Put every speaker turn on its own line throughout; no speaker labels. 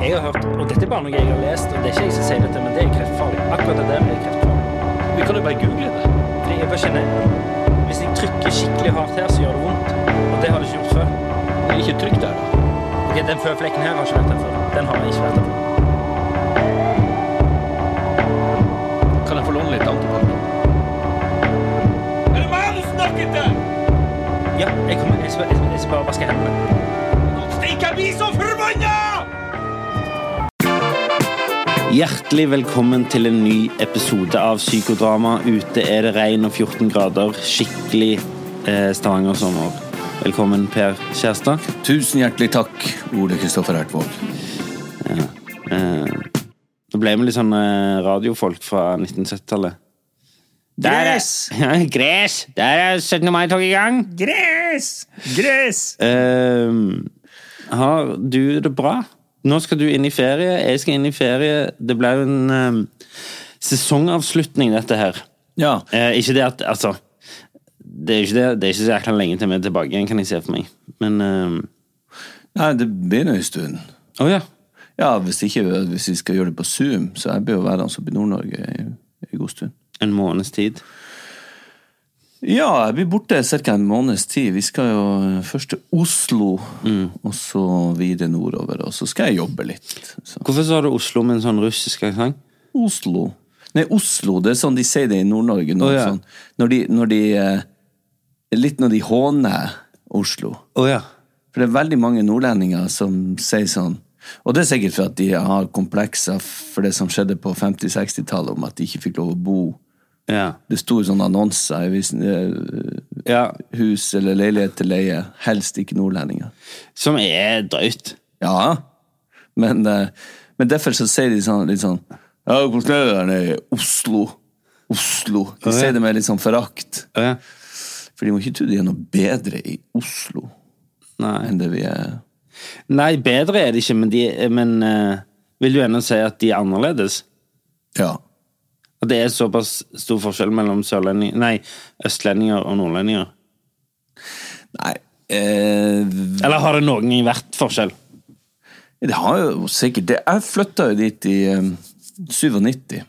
Jeg har hørt, og dette er bare noe jeg har lest, og det er ikke jeg som sier dette, men det er kreftfarlig. Akkurat det der blir kreftfarlig.
Vi kan jo bare google det.
Fordi jeg bare kjenner, hvis jeg trykker skikkelig hardt her, så gjør det vondt. Og det har det ikke gjort før.
Men Ikke trykk der, da.
Ok, den føflekken her har ikke vært der før. Den har jeg ikke vært der før.
Kan jeg få låne litt antibac? Er det meg du snakker til?
Ja, jeg kommer, jeg skal, jeg skal, jeg skal bare vaske hendene.
Steik, jeg blir så forbanna!
Hjertelig velkommen til en ny episode av Psykodrama. Ute er det regn og 14 grader. Skikkelig eh, Stavanger-sommer. Velkommen, Per Kjærstad.
Tusen hjertelig takk, Ole Kristoffer Ertvåg.
Eh, nå ble vi litt sånn eh, radiofolk fra 1970-tallet.
Gress!
Ja, gress! Der er 17. mai-toget i gang!
Gress! Gress!
Eh, har du det bra? Nå skal du inn i ferie, jeg skal inn i ferie. Det ble jo en um, sesongavslutning, dette her.
Ja.
Eh, ikke det at Altså, det er ikke, det, det er ikke så jækla lenge til vi er tilbake igjen, kan jeg se for meg. Men um...
Nei, det begynner nå en stund.
ja.
Ja, hvis, ikke, hvis vi skal gjøre det på Zoom, så jeg bør jo værende oppe i Nord-Norge i en god stund.
En måneds tid.
Ja, jeg blir borte ca. en måneds tid. Vi skal jo først til Oslo, og så videre nordover. Og så skal jeg jobbe litt. Så.
Hvorfor sa du Oslo med en sånn russisk aksent?
Oslo. Nei, Oslo, det er sånn de sier det i Nord-Norge. nå,
Å, ja.
sånn, Når de, når de eh, Litt når de håner Oslo.
Oh, ja.
For det er veldig mange nordlendinger som sier sånn Og det er sikkert for at de har komplekser for det som skjedde på 50-60-tallet, om at de ikke fikk lov å bo.
Ja.
Det sto sånne annonser i eh,
ja.
hus eller leilighet til leie. Helst ikke nordlendinger.
Som er drøyt.
Ja, men, eh, men derfor så sier de sånn litt sånn Ja, hvordan er i Oslo? Oslo. De
Ja,
sier det med litt sånn forakt.
Ja.
For de må ikke tro de er noe bedre i Oslo
Nei.
enn det vi er.
Nei, bedre er det ikke, men, de, men uh, vil du ennå si at de er annerledes?
Ja.
At det er såpass stor forskjell mellom sørlendinger Nei, østlendinger og nordlendinger?
Nei eh,
Eller har det noen gang vært forskjell?
Det har jo sikkert det. Jeg flytta jo dit i eh, 97.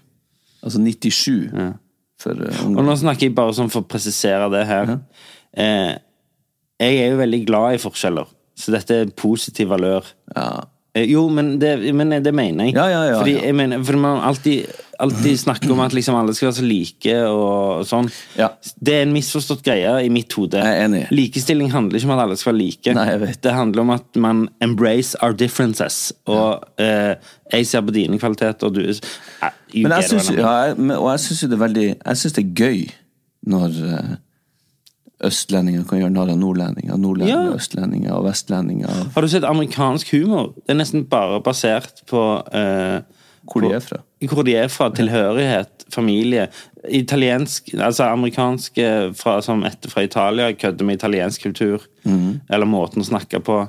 Altså 97. For, eh,
Og nå snakker jeg bare sånn for å presisere det her. Eh, jeg er jo veldig glad i forskjeller, så dette er positiv valør.
ja.
Eh, Jo, men det, men det mener jeg.
Ja, ja, ja,
fordi
ja.
jeg mener, fordi man alltid, alltid snakker om at liksom alle skal være så like og sånn.
Ja.
Det er en misforstått greie i mitt hode. Likestilling handler ikke om at alle skal være like.
Nei.
Det handler om at man embrace our differences. Og eh, jeg ser på dine kvaliteter, og du eh,
Men jeg syns, ja, og jeg syns jo det er veldig Jeg syns det er gøy når eh, østlendinger kan gjøre narr av nordlendinger. Nordlendinger,
Ja.
østlendinger og vestlendinger.
Har du sett amerikansk humor? Det er nesten bare basert på eh,
Hvor de er fra.
Hvor de er fra. Tilhørighet, familie. Italiensk, altså amerikanske fra, som etter fra Italia kødder med italiensk kultur. Eller måten å snakke på.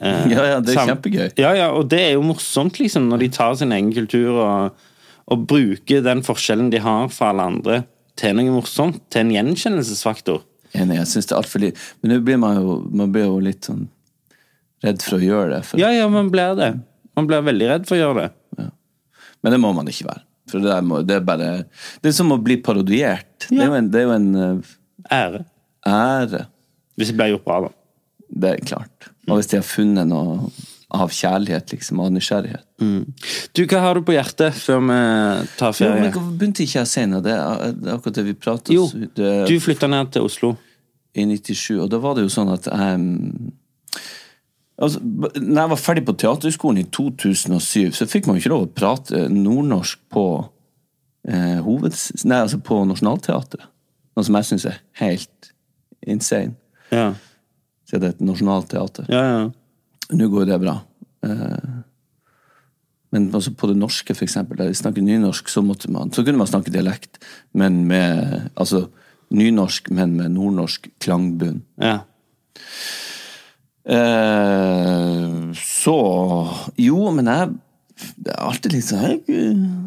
Eh.
Ja, ja, det er kjempegøy.
Ja, ja, og det er jo morsomt, liksom, når de tar sin egen kultur og, og bruker den forskjellen de har fra alle andre, til noe morsomt. Til en gjenkjennelsesfaktor.
Enig, jeg syns det er altfor lite Men nå blir man jo, man blir jo litt sånn redd for å gjøre det. For,
Ja, ja, man blir det. Man blir veldig redd for å gjøre det.
Men det må man ikke være. For det, må, det er bare Det er som å bli parodiert. Det er jo en, det er jo en eh,
Ære.
ære.
Hvis det blir gjort bra, da.
Det er klart. Og hvis de har funnet noe av kjærlighet, liksom, av nysgjerrighet.
Du, hva har du på hjertet før vi tar
Jo,
ferie?
men begynte ikke jeg å si noe? Det er akkurat det vi pratet
Jo,
det,
du flytta ned til Oslo.
i 97, og da var det jo sånn at jeg mm, altså, Når jeg var ferdig på Teaterhøgskolen i 2007, så fikk man jo ikke lov å prate nordnorsk på eh, hoveds... Nei, altså på Nationaltheatret. Noe som jeg syns er helt insane.
Ja,
Siden det er et nasjonalteater.
ja, ja.
Nå går det bra. Eh, Men altså på det norske, for eksempel, der vi snakker nynorsk, så måtte man Så kunne man snakke dialekt, men med Altså nynorsk, men med nordnorsk klangbunn.
ja.
Eh, så Jo, men jeg Det er alltid litt sånn «Hei,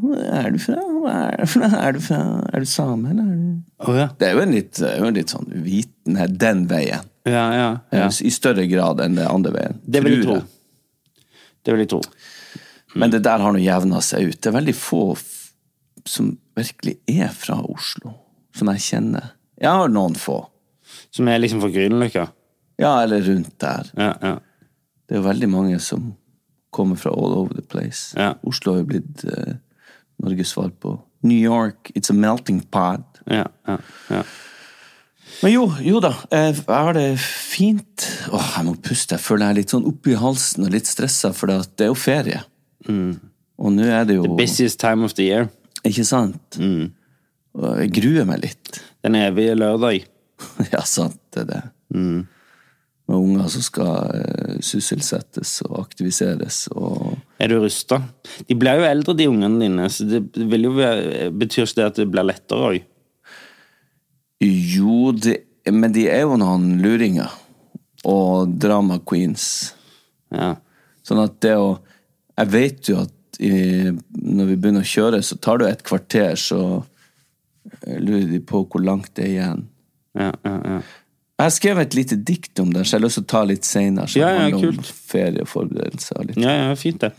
Hvor er du fra? Hva er du fra? Er du, fra? Er du same, eller er du
oh, ja.
Det er jo en litt, jo en litt sånn viten her, den veien.
Ja, ja. ja.
I større grad enn det andre veien.
Det vil jeg tro. Det vil jeg tro.
Men det der har nå jevna seg ut. Det er veldig få som virkelig er fra Oslo, som jeg kjenner. Jeg har noen få.
Som er liksom fra Grünerløkka.
Ja, eller rundt der.
Ja, ja.
Det er jo veldig mange som kommer fra all over the place.
Ja.
Oslo har jo blitt uh, Norges svar på New York. It's a melting pot.
ja, ja, ja.
Men jo, jo da. eh, Jeg har det fint. Åh, jeg må puste. Jeg føler jeg er litt sånn oppi halsen og litt stressa, for det det er jo ferie. Mm. Og nå er det jo The
Busiest time of the year.
Ikke sant? Mm. Og jeg gruer meg litt.
Den evige lørdag.
ja, sant, det er det. Med unger som skal eh, sysselsettes og aktiviseres og
Er du rusta? De blir jo eldre, de ungene dine, så det vil jo være, betyr ikke det at det blir lettere òg?
Jo, det, men de er jo noen luringer. Og drama queens.
Ja.
Sånn at det å Jeg vet jo at i, når vi begynner å kjøre, så tar det et kvarter, så eh, lurer de på hvor langt det er igjen.
Ja, ja, ja.
Jeg har skrevet et lite dikt om det, så jeg har lyst til å ta litt senere.
Ja, ja,
handler
kult.
ferie og Litt.
ja, ja fint, det.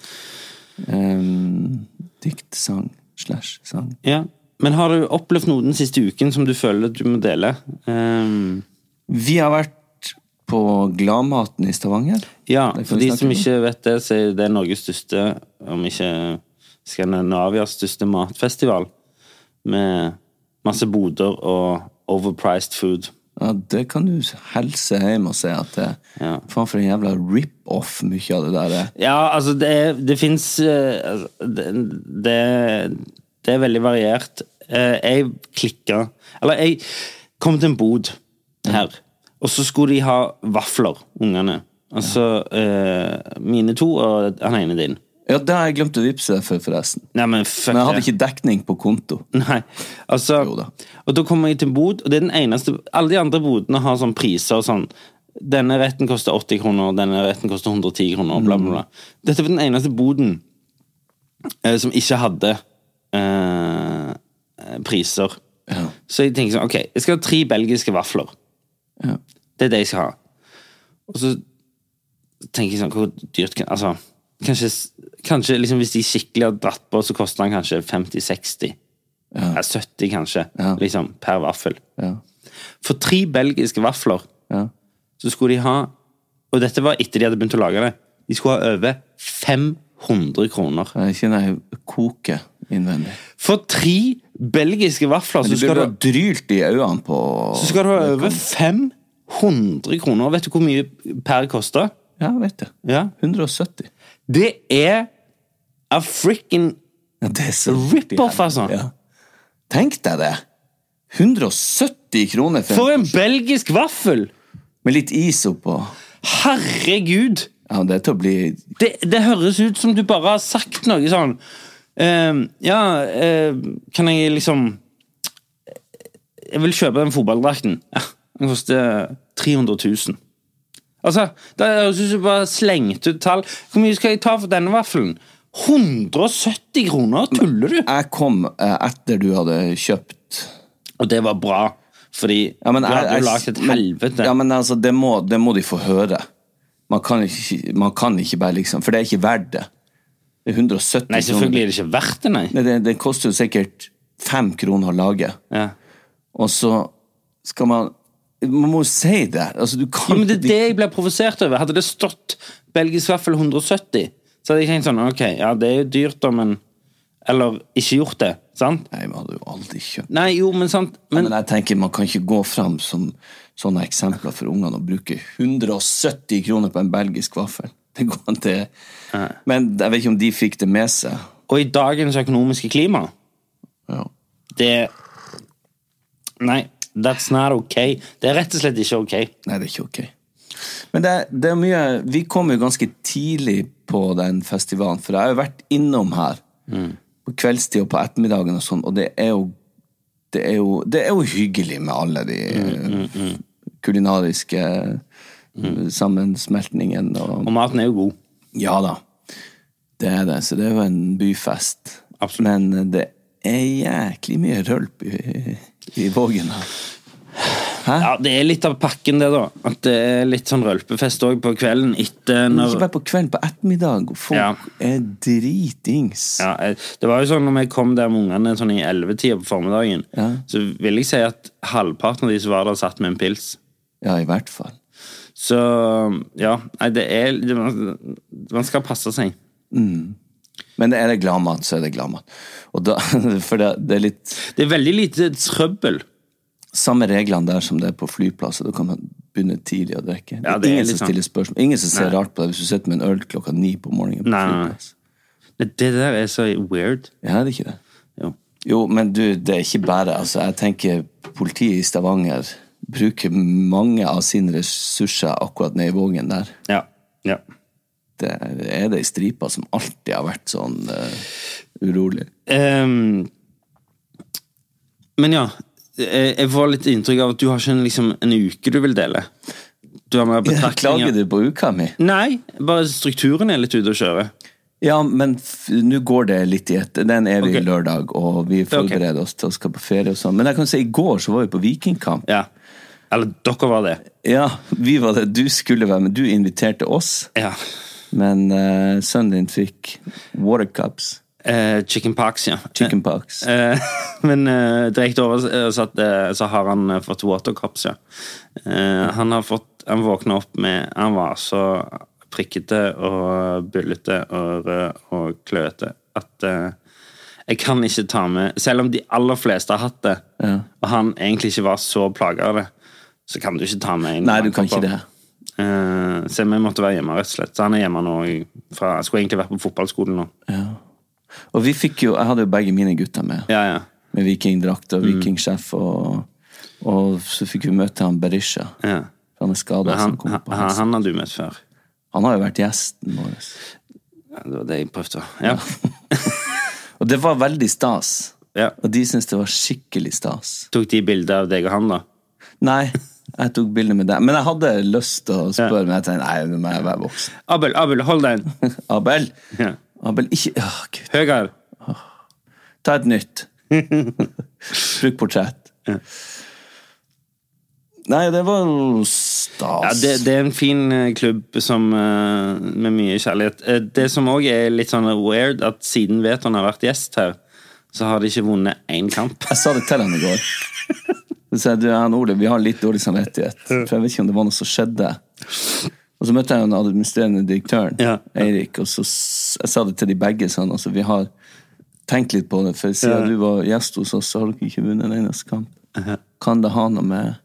Um, dikt, sang, slash sang.
Ja. Men har du opplevd noe den siste uken som du føler du må dele? Um...
Vi har vært på Gladmaten i Stavanger.
ja, for de som ikke vet det, så er det Norges største, om ikke Skandinavias største matfestival. Med masse boder og overpriced food.
Ja, Det kan du helse hjem og si at det
Ja.
Faen for en jævla rip-off mye av det der er.
Ja, altså, det, det fins det, det, det er veldig variert. Eh, Jeg klikka Eller, jeg kom til en bod her, og så skulle de ha vafler, ungene. Altså ja. mine to og han ene din.
Ja, det har jeg glemt å vippse deg for, forresten.
Nei, men fuck
Men jeg hadde
det.
ikke dekning på konto.
Nei, altså
Jo da.
Og da kommer jeg til en bod, og det er den eneste Alle de andre bodene har sånn priser og sånn Denne retten koster 80 kroner, denne retten koster 110 kroner, bla, bla, bla. Dette var den eneste boden eh, som ikke hadde eh, priser.
Ja.
Så jeg tenker sånn, ok, jeg skal ha tre belgiske vafler.
Ja.
Det er det jeg skal ha. Og så tenker jeg sånn, hvor dyrt kan Altså, kanskje, kanskje liksom hvis de skikkelig har dratt på, så koster den kanskje 50-60. Ja. 70 kanskje,
Ja.
liksom, per vaffel.
Ja.
For tre belgiske vafler,
Ja.
så skulle de ha Og dette var etter de hadde begynt å lage det. De skulle ha over 500 kroner.
Jeg kjenner jeg koker innvendig.
For tre belgiske vafler, så skal du
ha drylt i øynene på
Så skal du ha over 500 kroner. Vet du hvor mye per koster?
Ja, vet du.
Ja.
170.
Det er a frikken
Ja,
Rip-off, altså.
Ja. Tenk deg det! 170 kroner for,
For en belgisk vaffel!
med litt is oppå.
Herregud!
Ja, det bli
Det, det høres ut som du bare har sagt noe sånn uh, Ja, uh, kan jeg liksom Jeg vil kjøpe den fotballdrakten. Ja, den koster 300 000. Altså, det høres ut som bare slengte ut tall. Hvor mye skal jeg ta for denne vaffelen? 170 kroner? Tuller du?
Jeg kom eh, etter du hadde kjøpt
Og det var bra, fordi
Ja, men
du hadde
jeg-
jo lagd et helvete.
Ja, men altså, det må, det må de få høre. Man kan, ikke, man kan ikke bare liksom For det er ikke verdt det. Det er 170
Nei, selvfølgelig er det ikke verdt det, nei.
Nei, Det, det koster jo sikkert fem kroner å lage.
Ja.
Og så skal man Man må jo si det. Altså, du
Ja, men Det er det jeg blir provosert over. Hadde det stått belgisk vaffel 170, så hadde jeg tenkt sånn Ok, ja, det er jo dyrt, da, men Eller ikke gjort det, sant?
Nei, vi hadde jo aldri kjøpt
Nei, jo, men sant
men,
Ja,
men jeg tenker man kan ikke gå fram som sånne eksempler for ungene og bruke 170 kroner på en belgisk vaffel. Det går an til Men jeg vet ikke om de fikk det med seg.
Og i dagens økonomiske klima
Ja.
Det Nei, that's not ok. Det er rett og slett ikke ok.
Nei, det er ikke ok. Men det, det er mye Vi kom jo ganske tidlig på den festivalen, for jeg har jo vært innom her på kveldstid og på ettermiddagen og sånn, og det er jo det er jo, det er jo hyggelig med alle de eh, kulinariske sammensmeltningene og
Og maten er jo god.
Ja da, det er det. Så det er jo en byfest.
Absolutt.
Men det er jæklig mye rølp i, i Vågen. Hæ?
Ja, Det er litt av pakken, det, da. At det er litt sånn rølpefest òg på kvelden etter når
Ikke bare på kvelden, på ettermiddag. Folk
Ja.
er dritings.
ja, Det var jo sånn når vi kom der med ungene sånn i ellevetida på formiddagen,
Ja.
så vil jeg si at halvparten av de som var der, satt med en pils.
Ja, i hvert fall.
Så ja, nei, det er man, skal passe seg.
Men er det gladmat, så er det gladmat. For det, det er litt
Det er veldig lite trøbbel.
samme reglene der som det er på flyplasser. Da kan man begynne tidlig å drikke.
Ja,
det er ingen som
sånn.
stiller spørsmål. Ingen som ser
Nei.
rart på deg hvis du sitter med en øl klokka ni på morgenen på
Nei,
flyplass.
Det, det der er så weird.
Ja, det er ikke det.
Jo.
Jo, men du, det er ikke bare altså, Jeg tenker politiet i Stavanger bruker mange av sine ressurser akkurat nede i Vågen der.
Ja. ja.
Det er det ei stripe som alltid har vært sånn uh, urolig.
Um, men ja, jeg, jeg får litt inntrykk av at du har ikke en, liksom, en uke du vil dele. Du har mer
Klager
betraktninger.
du på uka mi?
Nei, bare strukturen er litt ute å kjøre.
Ja, men nå går det litt i ett. Det er en evig
okay.
lørdag, og vi forbereder oss til å skal på ferie og sånn. Men jeg kan si, i går så var vi på vikingkamp.
Ja. Eller dere var det.
Ja, vi var det. Du skulle være med. Du inviterte oss,
Ja.
Men uh, sønnen din fikk watercups.
Eh, chicken pox, ja.
Chicken pox.
Eh, men uh, direkte oversatt uh, så har han eh, fått watercups, ja. Eh, han har fått Han våkna opp med Han var så prikkete og bullete og rød og kløete at eh, jeg kan ikke ta med Selv om de aller fleste har hatt det,
Ja.
og han egentlig ikke var så plaga av det, så kan du ikke ta med en
Nei, du kan ikke det.
Eh, så vi måtte være hjemme, rett og slett. Så han er hjemme nå. Fra, jeg skulle egentlig vært på fotballskolen nå.
Og vi fikk jo, jeg hadde jo begge mine gutter med.
Ja, ja.
Med vikingdrakt
Mm.
og vikingsjef, og, og så fikk vi møte han Berisha.
ja.
Han er skada.
Han,
Han,
han, han har du møtt før.
han har jo vært gjesten vår.
Ja, det var det jeg prøvde. Ja.
Og det var veldig stas.
ja.
Og de syntes det var skikkelig stas.
Tok de bilder av deg og han, da?
Nei, jeg tok bilde med deg. Men jeg hadde lyst til å spørre,
Ja.
men jeg tenkte nei, nå må jeg være voksen.
Abel, Abel, hold deg.
Abel,
Ja.
Abel, ikke Åh, Gud.
Høyere.
Ta et nytt. Bruk portrett. Nei, det var stas.
Ja, det, det er en fin eh, klubb som, eh, med mye kjærlighet. Eh, Det som òg er litt sånn weird, at siden Veton har vært gjest her, så har de ikke vunnet én kamp.
Jeg sa det til han i går. Så sa jeg, du, Ole, vi har litt dårlig samvittighet. For jeg vet ikke om det var noe som skjedde. Og så møtte jeg den administrerende direktøren,
Ja.
Eirik, og så jeg sa det til de begge sånn. Altså, vi har tenkt litt på det, for siden
Ja.
du var gjest hos oss, så har dere ikke vunnet en eneste kamp. Kan det ha noe med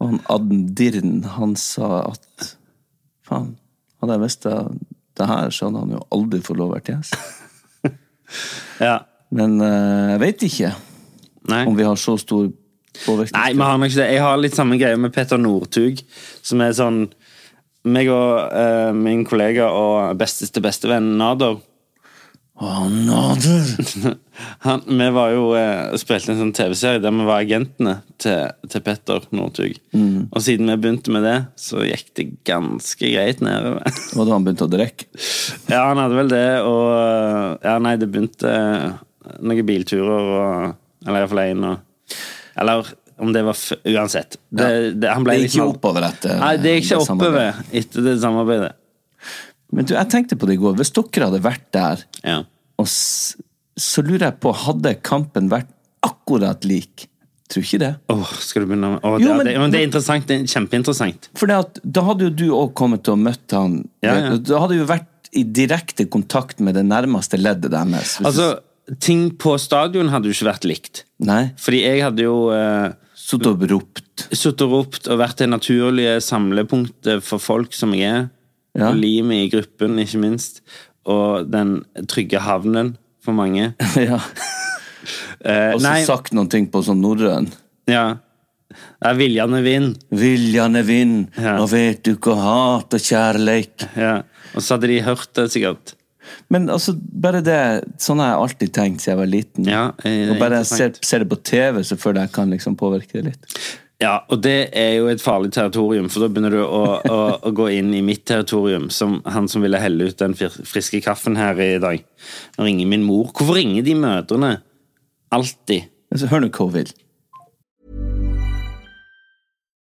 Og han Adden han sa at faen, hadde jeg visst det her, så hadde han jo aldri fått lov å være gjest.
Ja.
Men eh, jeg vet ikke
Nei.
om vi har så stor påvirkning.
Nei, vi har nok ikke det. Jeg har litt samme greie med Petter Northug, som er sånn meg og uh, min kollega og besteste bestevenn Nader
Å, nader!
han, Vi var jo eh, spilte en sånn TV-serie der vi var agentene til, til Petter Northug. Og siden vi begynte med det, så gikk det ganske greit nedover.
Og da han begynte å drikke.
ja, han hadde vel det, og Ja, nei, det begynte noen bilturer og Eller iallfall én og Eller om det var Uansett. Det, det, han ble
Det gikk ikke
sånn-
oppover etter
Nei, det gikk ikke oppover etter det samarbeidet.
Men du, jeg tenkte på det i går. Hvis dere hadde vært der,
Ja.
og så lurer jeg på, hadde kampen vært akkurat lik Tror ikke det.
Åh, skal du begynne med Oh,
Jo,
det,
men-
det, men det er interessant. Det er kjempeinteressant.
For da hadde jo du òg kommet til å møtt han
Ja, ja.
Da hadde du vært i direkte kontakt med det nærmeste leddet deres.
Altså, ting på stadion hadde jo ikke vært likt.
Nei.
Fordi jeg hadde jo eh,
Sittet og ropt.
sittet og ropt og vært det naturlige samlepunktet for folk som jeg er.
Ja.
Og limet i gruppen, ikke minst. Og den trygge havnen for mange.
ja.
Eh,
Og så sagt noen ting på sånn norrøn.
ja. Det er viljane vind.
Viljan er vind,
Ja.
og vet du hva hat og kjærleik
Ja. Og så hadde de hørt det, sikkert.
Men altså, bare det Sånn har jeg alltid tenkt siden jeg var liten.
Ja, eh,
og bare jeg ser, ser det på TV, så føler jeg jeg kan liksom påvirke det litt.
Ja, og det er jo et farlig territorium, for da begynner du å, å, å gå inn i mitt territorium, som han som ville helle ut den friske kaffen her i dag. Nå ringer min mor. Hvorfor ringer de mødrene alltid?
Altså, hør nå hva hun vil.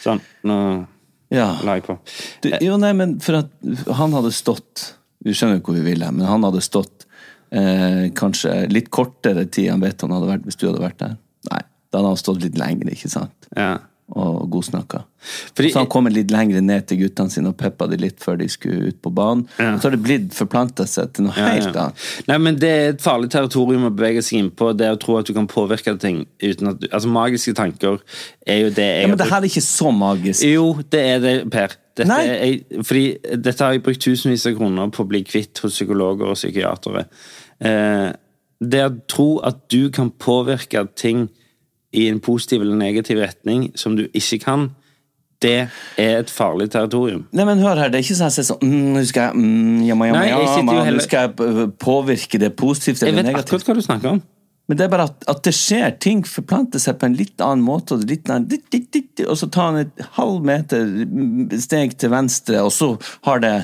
Sånn, nå
Ja.
la jeg på.
Du, jo, nei, men for at han hadde stått Vi skjønner jo hvor vi vil hen, men han hadde stått eh, kanskje litt kortere tid vet han hadde vært hvis du hadde vært der. Nei, da hadde han stått litt lenger, ikke sant?
Ja.
Og godsnakka.
Fordi,
Så han kommer litt lenger ned til guttene sine og peppa de litt før de skulle ut på banen.
Ja.
Og så har det blitt forplanta seg til noe
Ja,
helt
ja.
annet.
Nei, men Det er et farlig territorium å bevege seg inn på. Det å tro at du kan påvirke ting uten at du, Altså, Magiske tanker er jo det jeg
Ja, men det her er ikke så magisk.
Jo, det er det, Per. Dette er, fordi dette har jeg brukt tusenvis av kroner på å bli kvitt hos psykologer og psykiatere. Eh, det å tro at du kan påvirke ting i en positiv eller negativ retning som du ikke kan, det er et farlig territorium.
Nei, men hør her, det er ikke sånn at jeg sier sånn mm, skal mm, jamma, jamma,
Nei, jeg
jamma,
heller-
skal jeg påvirke det positivt eller negativt.
Jeg vet
negativt.
akkurat hva du snakker om.
Men det er bare at, at det skjer. Ting forplanter seg på en litt annen måte. Og, litt annen, dit, dit, dit, og så tar han et halv meter steg til venstre, og så har det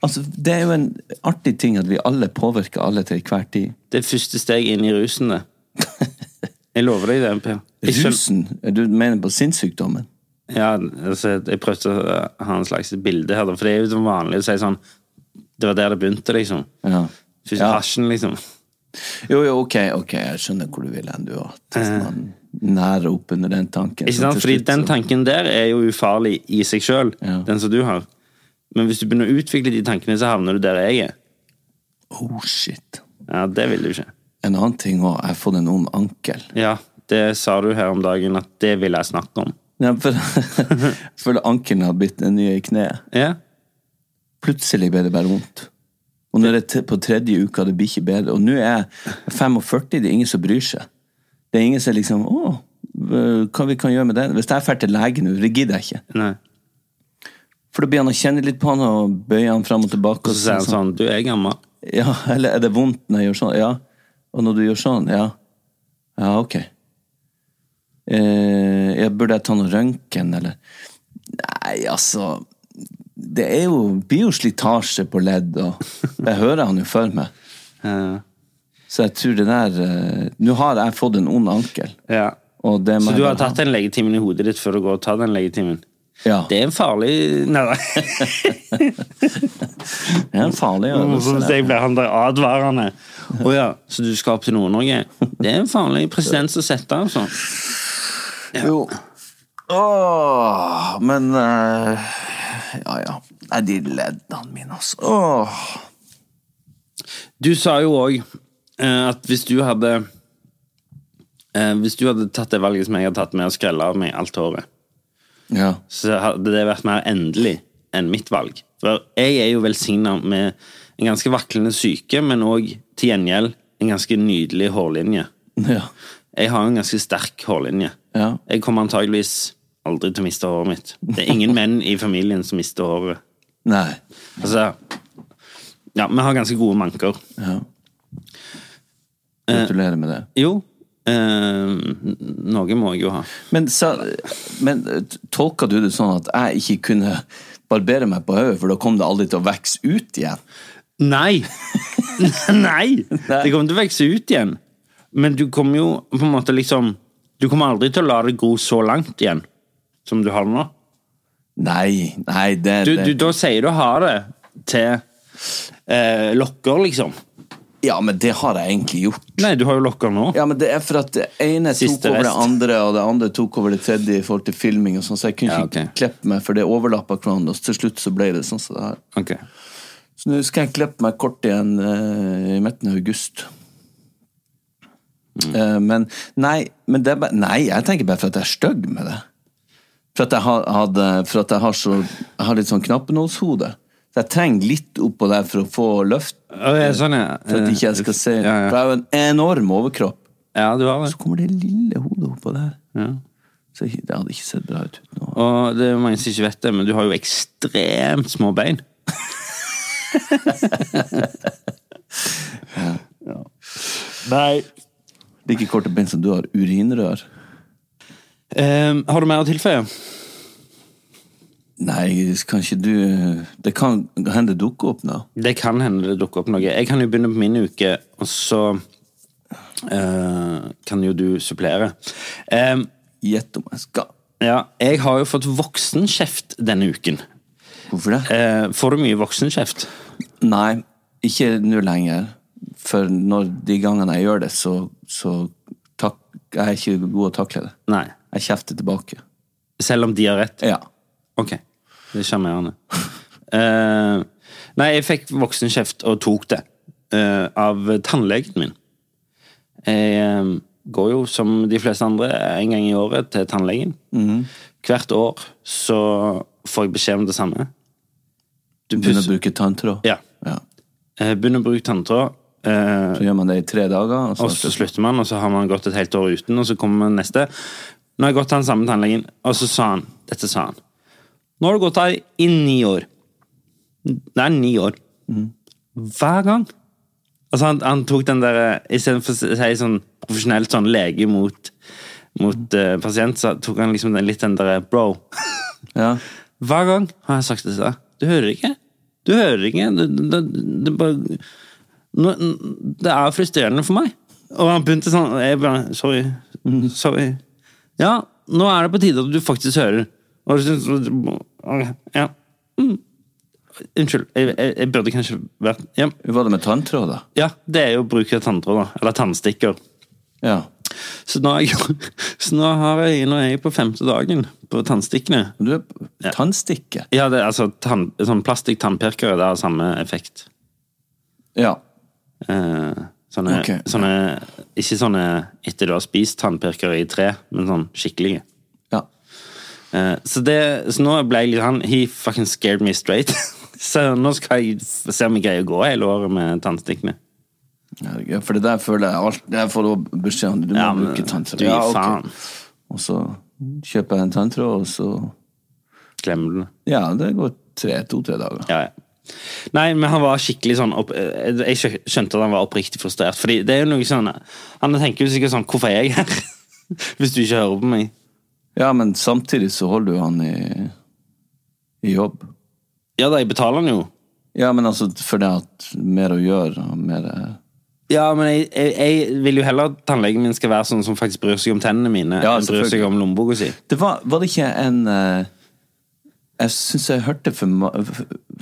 Altså, Det er jo en artig ting at vi alle påvirker alle til hver tid.
Det er første steg inn i rusen, det. Jeg lover deg det, Per. Jeg
Rusen? Du mener på sinnssykdommen?
Ja, altså, jeg prøvde å ha en slags bilde her, for det er jo vanlig å si sånn Det var der det begynte, liksom.
Ja.
Først
Ja.
hasjen, liksom.
Jo, jo, ok, ok, jeg skjønner hvor du vil hen, du òg. Nære opp under den tanken.
Ikke sant? Fordi den tanken der er jo ufarlig i seg sjøl,
Ja.
den som du har. Men hvis du begynner å utvikle de tankene, så havner du der jeg er.
Oh, shit.
Ja, det vil du ikke.
En annen ting òg, jeg har fått en ond ankel.
Ja, det sa du her om dagen, at det vil jeg snakke om.
Ja, for, føler ankelen har blitt den nye i kneet.
Ja,
Plutselig ble det bare vondt. Og nå er det på tredje uka, det blir ikke bedre. Og nå er jeg 45, det er ingen som bryr seg. Det er ingen som liksom Å, hva vi kan gjøre med det? Hvis jeg drar til legen nå, det gidder jeg ikke.
nei.
For da blir han å kjenne litt på han og bøye han fram og tilbake.
Og så sier han sånn, du er gammel.
Ja, eller er det vondt når jeg gjør sånn? Ja. Og når du gjør sånn? Ja. Ja, ok. Eh, jeg burde jeg ta noe røntgen, eller? Nei, altså Det er jo, blir jo slitasje på ledd, og jeg hører han jo for meg.
Ja.
Så jeg tror det der eh, Nå har jeg fått en ond ankel.
Ja.
Det
Så du har tatt den legetimen i hodet ditt før du går og tar den legetimen?
Ja.
Det er en farlig Nei, nei.
Det er en farlig øvelse.
Så jeg ble han der advarende. Å ja, så du skal opp til Nord-Norge? Det er en farlig presedens å sette, altså.
Jo. Åh, men uh, Ja, ja. Nei, de leddene mine, altså. Åh.
Du sa jo òg at hvis du hadde uh, Hvis du hadde tatt det valget som jeg har tatt med å skrelle av meg alt håret,
Ja.
så hadde det vært mer endelig enn mitt valg. For jeg er jo velsigna med en ganske vaklende syke, men òg til gjengjeld en ganske nydelig hårlinje.
Ja.
Jeg har en ganske sterk hårlinje.
Ja.
Jeg kommer antageligvis aldri til å miste håret mitt. Det er ingen menn i familien som mister håret.
Nei.
Altså Ja, vi har ganske gode manker.
Ja. Gratulerer med det.
Jo, eh, noe må jeg jo ha.
Men, så, men tolka du det sånn at jeg ikke kunne barbere meg på hodet, for da kom det aldri til å vokse ut igjen?
Nei! Nei! Det kommer til å vokse ut igjen. Men du kommer jo på en måte liksom Du kommer aldri til å la det gro så langt igjen som du har det nå.
Nei, nei, det,
Du,
det
du, da sier du ha det til eh, lokker, liksom.
Ja, men det har jeg egentlig gjort.
Nei, du har jo lokka nå.
Ja, men det er for at det ene
Siste
tok over det andre, og det andre tok over det tredje i forhold til filming og sånn, så jeg kunne
Ja,
ikke
ok.
klippe meg, for det overlappa hverandre, og til slutt så ble det sånn som det her.
Ok.
Så nå skal jeg klippe meg kort igjen uh, i midten av august.
Mm.
Uh, men nei, men det er bare, nei, jeg tenker bare for at jeg er stygg med det. For at jeg har, hadde, for at jeg har, så, jeg har litt sånn knappenålshode. Så jeg trenger litt oppå der for å få løft,
ja, sånn, ja.
for at ikke jeg skal se
Ja,
For jeg har jo en enorm overkropp.
ja, du har det.
Så kommer det lille hodet oppå der.
Ja.
Så det hadde ikke sett bra ut ut nå
Og det er mange som ikke vet det, men du har jo ekstremt små bein. Nei.
Like korte bein som du har. Urinrør.
Um, har du mer å tilføye?
Nei, kanskje du Det kan hende det dukker opp nå.
Det kan hende det dukker opp noe. Jeg kan jo begynne på min uke, og så uh, kan jo du supplere. Gjett
Gjett om jeg skal.
ja, jeg har jo fått voksenkjeft denne uken.
Hvorfor det?
Uh, får du mye voksenkjeft?
Nei, ikke nå lenger. For når de gangene jeg gjør det, så, så tak, jeg er ikke god å takle det.
Nei.
Jeg kjefter tilbake.
Selv om de har rett?
Ja.
Ok, det er sjarmerende. Uh, nei, jeg fikk voksenkjeft og tok det uh, av tannlegen min. Jeg uh, går jo som de fleste andre en gang i året til tannlegen. Hvert år så får jeg beskjed om det samme. Du
Begynner å bruke tanntråd.
Ja.
Ja.
Eh, Begynner å bruke tanntråd. eh,
Så gjør man det i tre dager, og så,
og så slutter man, og så har man gått et helt år uten, og så kommer man neste. Nå har jeg gått til den samme tannlegen, og så sa han Dette sa han. Nå har du gått her i ni år. Det er ni år. Hver gang Altså, han, han tok den der Istedenfor å si sånn profesjonelt sånn lege mot, mot uh, pasient, så tok han liksom den, litt den der bro.
Ja.
Hver gang har jeg sagt det til deg. Du hører ikke. Du hører ikke. Det, det, det, bare, nå, det er frustrerende for meg. Og han begynte sånn Jeg bare Sorry. Sorry. Ja, nå er det på tide at du faktisk hører. Ja. Mm. Unnskyld. Jeg, jeg, jeg burde kanskje vært ja.
Var det med tanntråd, da?
ja, det er jo å bruke tanntråd, da. Eller tannstikker.
Ja.
Så nå, så nå har jeg, nå er jeg på femte dagen på tannstikkene.
Du er på tannstikke?
Ja, det er altså tann, sånn plastikk-tannpirkere. Det har samme effekt.
Ja.
Eh, sånne,
okay.
sånne Ikke sånne etter du har spist tannpirkere i tre, men sånn skikkelige. Eh, så, det, så nå ble jeg litt han He fucking scared me straight. så nå skal jeg se om jeg greier å gå hele året med tannstikkene.
Ja, For det der føler jeg alt Jeg får også beskjed om. Du må
Ja, men
bruke tanntråd. Ja,
okay.
Og så kjøper jeg en tanntråd, og så
Glemmer du det?
Ja, det går tre, to-tre dager.
Ja, ja. Nei, men han var skikkelig sånn opp, eh, Jeg skjønte at han var oppriktig frustrert. Fordi det er jo noe sånn Han tenker jo sikkert sånn Hvorfor er jeg her? Hvis du ikke hører på meg.
Ja, men samtidig så holder du han i, i jobb.
Ja da, jeg betaler han jo.
Ja, men altså for det at mer å gjøre og mer
Ja, men jeg, jeg, jeg vil jo heller at tannlegen min skal være sånn som faktisk bryr seg om tennene mine,
Ja,
enn bryr seg om lommeboka si.
Det var, var det ikke en uh, Jeg syns jeg hørte for,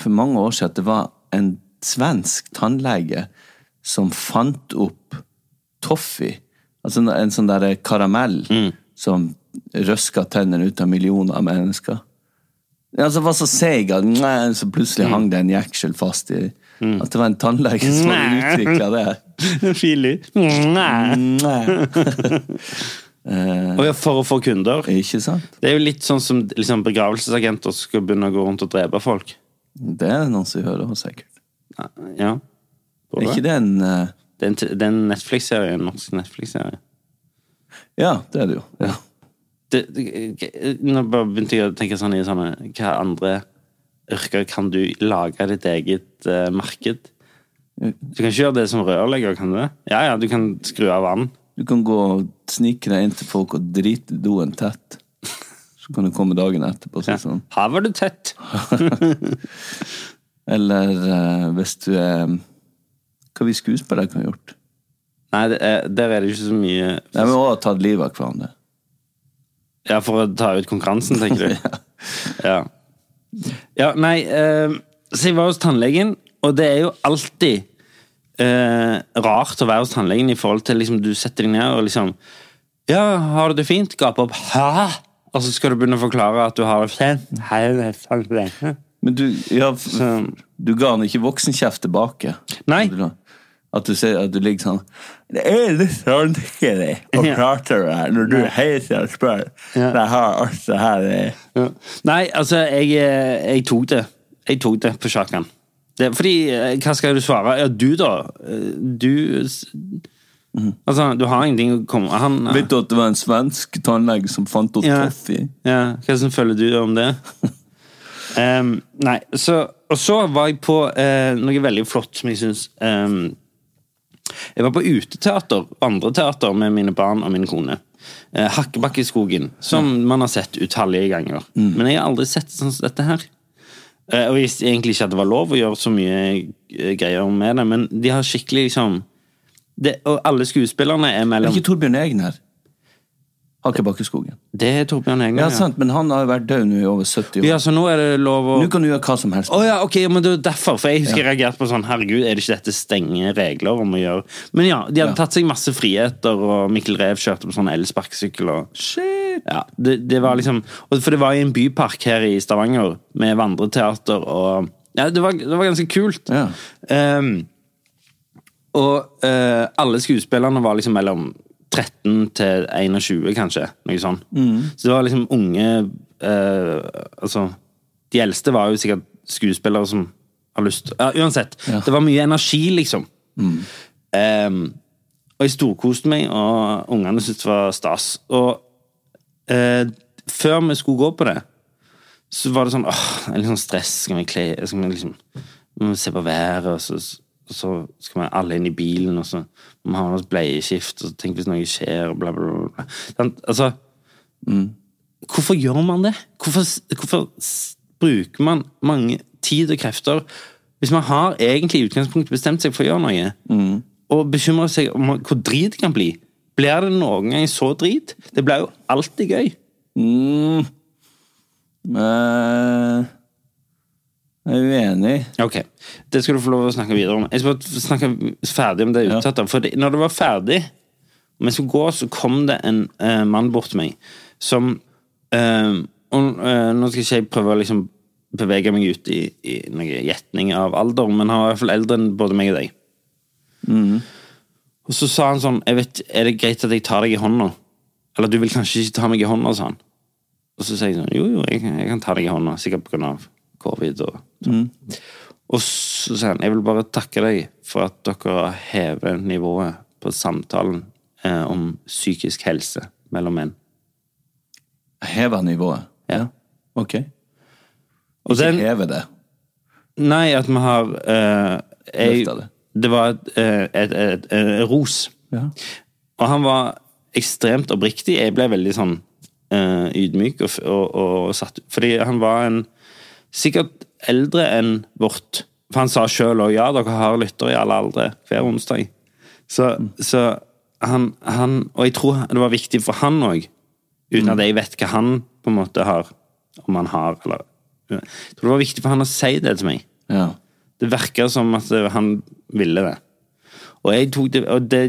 for mange år siden at det var en svensk tannlege som fant opp toffee. Altså en, sånn der karamell som røska tennene ut av millioner av mennesker. Altså, var så seig at nei, så plutselig hang det en jeksel fast i At det var en tannlege som hadde utvikla det. Fili.
Og ja, for å få kunder.
Ikke sant?
Det er jo litt sånn som liksom, begravelsesagenter som skal begynne å gå rundt og drepe folk.
Det er det noen som gjør det, sikkert.
Ja.
Er ikke det en eh,
Det er en, det er en Netflix-serie, en norsk Netflix-serie.
Ja, det er det jo. Ja.
Det, det, nå bare begynte jeg å tenke sånn i sånne Hva andre yrker kan du lage ditt eget uh, marked? Du kan ikke gjøre det som rørlegger, kan du det? Ja, ja, du kan skru av vann.
Du kan gå og snike deg inn til folk og drite doen tett. Så kan du komme dagen etterpå.
Ja.
Sånn.
Her var du tett.
Eller uh, hvis du er Hva vi skuespillere kan ha gjort.
Nei, det er, der er det ikke så mye
Nei, Vi må også tatt livet av hverandre.
Ja, for å ta ut konkurransen, tenker du? ja. ja, nei eh, Så jeg var hos tannlegen, og det er jo alltid eh, rart å være hos tannlegen i forhold til liksom, du setter deg ned og liksom Ja, har du det fint? Gape opp. Hæ? Og så skal du begynne å forklare at du har det fint. Hei, det er.
Men du, ja, du ga han ikke voksenkjeft tilbake?
Nei.
At du, ser, at du ligger sånn Det er litt vanskelig å
Ja.
prate med deg når du hele tida spør.
Ja.
Jeg har alt det her.
Ja. Nei, altså, jeg, eh, jeg tok det. Jeg tok det på sjakken. Det, fordi, eh, hva skal du svare? Ja, du da? Eh, Du s- Altså, du har ingenting å komme Han
Vet du at det var en svensk tannlege som fant opp
Ja.
i?
Ja, som føler du om det? um, nei, så Og så var jeg på uh, noe veldig flott som jeg syns em, Jeg var på uteteater, vandreteater, med mine barn og min kone. Eh, Hakkebakkeskogen, som man har sett utallige ganger. Men jeg har aldri sett sånn som dette her. Eh, og jeg visste egentlig ikke at det var lov å gjøre så mye eh, greier med det, men de har skikkelig liksom det, Og alle skuespillerne er mellom Er
ikke Torbjørn Egner? Hakkebakkeskogen.
Det er Torbjørn Egner,
Ja, sant, men han har jo vært død nå i over 70 år.
Ja, så nå er det lov å
Nå kan du gjøre hva som helst.
Å ja, ok, men det er derfor. For jeg husker jeg reagerte på sånn Herregud, er det ikke dette strenge regler om å gjøre Men ja, de hadde
Ja.
tatt seg masse friheter, og Mikkel Rev kjørte på sånn elsparkesykkel og
Shit!
Ja, det, det var liksom For det var i en bypark her i Stavanger, med vandreteater og Ja, det var, det var ganske kult.
Ja.
Um, og uh, alle skuespillerne var liksom mellom 13 til 21, kanskje. Noe sånt. Så det var liksom unge eh, Altså, de eldste var jo sikkert skuespillere som har lyst ja, Uansett. Det var mye energi, liksom. Ehm, og jeg storkoste meg, og ungene syntes det var stas. Og eh, før vi skulle gå på det, så var det sånn åh, det er litt sånn stress. Skal vi kle Skal vi liksom vi se på været? Og så, så skal vi alle inn i bilen, og så må vi ha oss bleieskift, og så tenk hvis noe skjer, og bla, bla, bla. Altså, hvorfor gjør man det? Hvorfor, hvorfor bruker man mange tid og krefter hvis man har egentlig i utgangspunktet bestemt seg for å gjøre noe, og bekymrer seg om hvor drit det kan bli? Blir det noen gang så drit? Det blir jo alltid gøy.
Mm. Eh, jeg er uenig.
Ok, det skal du få lov å snakke videre om. Jeg skal bare snakke ferdig om det uttatt. Ja. For når det var ferdig, og vi skulle gå, så kom det en uh, mann bort til meg som uh, og, uh, Nå skal ikke jeg prøve å liksom bevege meg ut i, i noen gjetning av alder, men han var i hvert fall eldre enn både meg og deg. Og så sa han sånn jeg vet, Er det greit at jeg tar deg i hånda? Eller du vil kanskje ikke ta meg i hånda, sa han. Og så sier jeg sånn Jo, jo, jeg, jeg kan ta deg i hånda, sikkert på grunn av covid og sånn. Og så sier han jeg vil bare takke deg for at dere hever nivået på samtalen eh, om psykisk helse mellom menn.
Hever nivået.
Ja.
Ok.
Og
Ikke
den,
heve det.
nei, at vi har eh, jeg,
det.
Det var et, eh, et, et, et ros.
Ja.
Og han var ekstremt oppriktig. Jeg ble veldig sånn eh, ydmyk og, og, og satt Fordi han var en sikkert eldre enn vårt. For han sa sjøl òg ja, dere har lyttere i alle aldre hver onsdag. Så, så han, han Og jeg tror det var viktig for han òg, uten at jeg vet hva han på en måte har Om han har, eller Jeg tror det var viktig for han å si det til meg.
Ja.
Det virka som at han ville det. Og det Og det,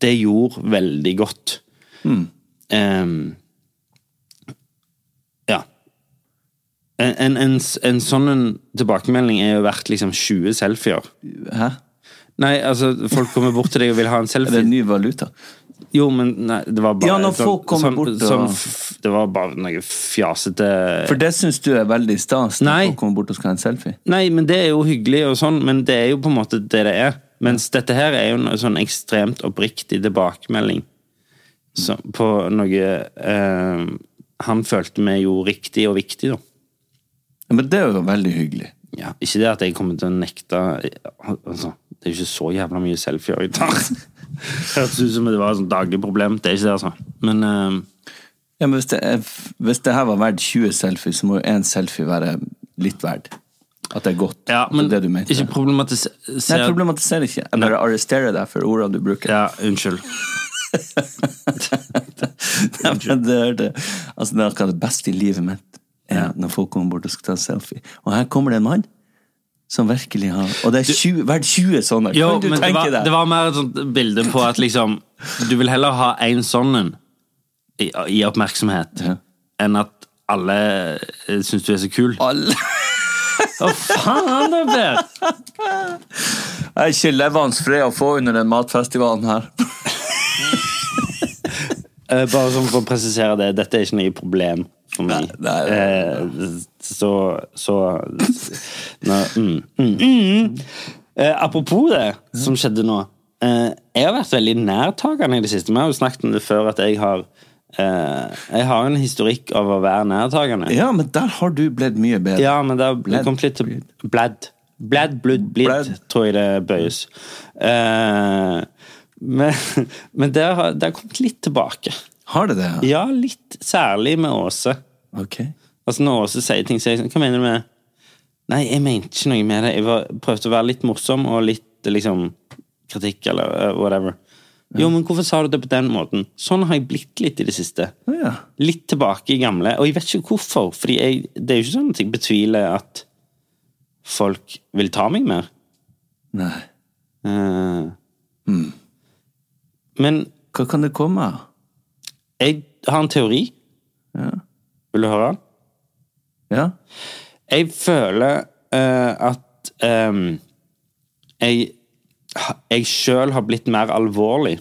det gjorde veldig godt. Mm. ja. En, en, en, en sånn en tilbakemelding er jo verdt liksom 20 selfier.
Hæ?
Nei, altså, folk kommer bort til deg og vil ha en selfie.
Er det en ny valuta?
Jo, men nei, det var bare
Ja, når folk kommer bort og-
sånn, Det var bare noe fjasete
For det syns du er veldig stas når folk kommer bort og skal ha en selfie?
Nei, men det er jo hyggelig og sånn, men det er jo på en måte det det er. Mens dette her er jo en sånn ekstremt oppriktig tilbakemelding så, på noe eh, han følte vi gjorde riktig og viktig, da.
Men det er jo veldig hyggelig.
Ja, ikke det at jeg kommer til å nekte altså, Det er jo ikke så jævla mye selfier jeg tar. Hørtes ut som det var et daglig problem. Det er ikke det, altså. Men uh...
Ja, men hvis det, er, hvis det her var verdt 20 selfies, så må jo én selfie være litt verdt. At det er godt.
ja, men
det du mente.
ikke problematiser
Nei, jeg problematiserer ikke. Jeg bare arresterer deg for ordene du bruker.
Ja, unnskyld.
Nei, men det, er det, altså, det er akkurat det beste i livet mitt. Er Når folk kommer bort og skal ta selfie. Og her kommer det en mann som virkelig har Og det er 20, verdt 20 sånne.
Jo,
kan du
men det var,
deg?
det var mer et sånt bilde på at liksom Du vil heller ha en sånn en i, i oppmerksomhet
Ja.
enn at alle eh, syns du er så kul.
Alle
Å, faen, det er bedre!
Jeg er levende fred å få under den matfestivalen her.
Eh, Bare sånn for å presisere det, dette er ikke noe problem for meg.
Nei, nei, nei,
Eh, Så, så nå, mm, mm, mm. Eh, Apropos det som skjedde nå. eh, jeg har vært veldig nærtagende i det siste. Vi har jo snakket om det før at jeg har Uh, Jeg har en historikk av å være nærtagende.
Ja, men der har du blitt mye bedre.
Ja, men der
bled.
kom litt til Blad. Blad, blidd, tror jeg det bøyes. Eh, men men det har, det har kommet litt tilbake.
Har det det?
Ja, litt. Særlig med Åse.
Ok.
Altså Når Åse sier ting, så er jeg sånn Hva mener du med? Nei, jeg mente ikke noe med det. Jeg var, prøvde å være litt morsom og litt liksom kritikk eller uh, whatever. Jo, men hvorfor sa du det på den måten? Sånn har jeg blitt litt i det siste.
Ja.
Litt tilbake i gamle. Og jeg vet ikke hvorfor. for det er jo ikke sånn at jeg betviler at folk vil ta meg mer.
Nei.
Eh, Men
Hva kan det komme av?
jeg har en teori.
Ja.
Vil du høre den?
Ja?
Jeg føler uh, at um, jeg jeg sjøl har blitt mer alvorlig.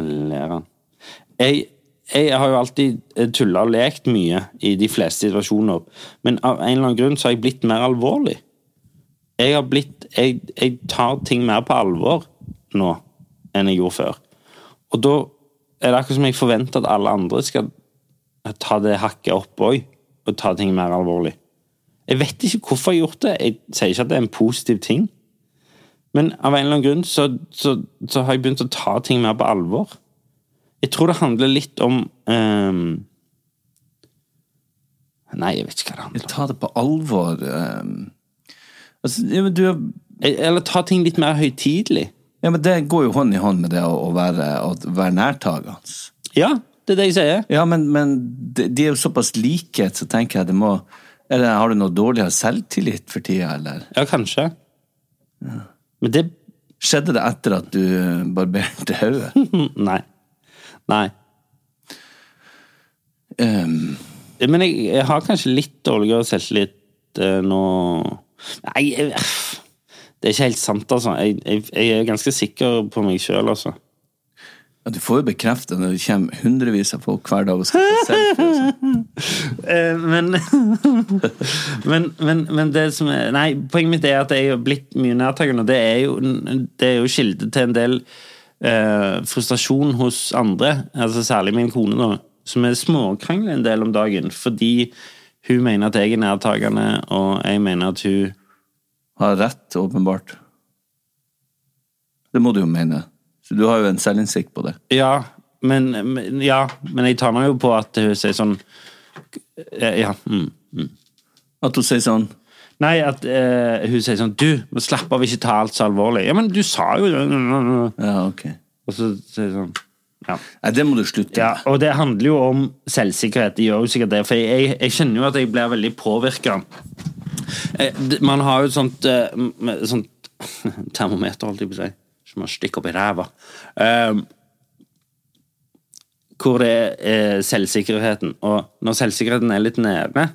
Ler han. Jeg, jeg har jo alltid tulla og lekt mye i de fleste situasjoner, men av en eller annen grunn så har jeg blitt mer alvorlig. Jeg har blitt Jeg, jeg tar ting mer på alvor nå enn jeg gjorde før. Og da er det akkurat som jeg forventer at alle andre skal ta det hakket opp òg, og ta ting mer alvorlig. Jeg vet ikke hvorfor jeg har gjort det. Jeg sier ikke at det er en positiv ting, Men av en eller annen grunn så, så, så har jeg begynt å ta ting mer på alvor. Jeg tror det handler litt om um... Nei, jeg vet ikke hva det handler om.
Ta det på alvor. um... altså, ja, du,
Eller ta ting litt mer høytidelig.
Ja, men det går jo hånd i hånd med det å, være, å være nærtagende.
Ja, det er det jeg sier.
Ja, men, men de, er jo såpass like, så tenker jeg det må eller Har du noe dårligere selvtillit for tida, eller?
Ja, kanskje. Men det
Skjedde det etter at du barberte hodet?
Nei. Nei.
Um,
Men jeg, jeg har kanskje litt dårligere selvtillit uh, nå Nei, jeg, det er ikke helt sant, altså. Jeg, jeg, jeg er ganske sikker på meg sjøl, altså.
ja, du får jo bekreftet når det kommer hundrevis av folk hver dag og skal ta selfie. sånn.
Eh, men, men, men, men det som er Nei, poenget mitt er at jeg er blitt mye nærtagende, det er jo, det er jo kilde til en del eh, frustrasjon hos andre, altså særlig min kone, da, som er småkrangler en del om dagen, fordi hun mener at jeg er nærtagende, og jeg mener at hun
Har rett, åpenbart. Det må du jo mene. Så du har jo en selvinnsikt på det.
Ja, men, men, ja, men jeg tar meg jo på at hun sier sånn Ja. Mm, mm.
At hun sier sånn
Nei, at uh, hun sier sånn Du, slapp av, ikke ta alt så alvorlig. Ja, men du sa jo.
Ja, ok.
Og så sier jeg sånn Ja.
Nei, det må du slutte
ja.
med.
Og det handler jo om selvsikkerhet. Det gjør jo sikkert det. For jeg, jeg kjenner jo at jeg blir veldig påvirka. Man har jo et sånt, eh, sånt termometer, holdt jeg på å si, som man stikker opp i ræva. Eh, hvor det er selvsikkerheten. Og når selvsikkerheten er litt nede,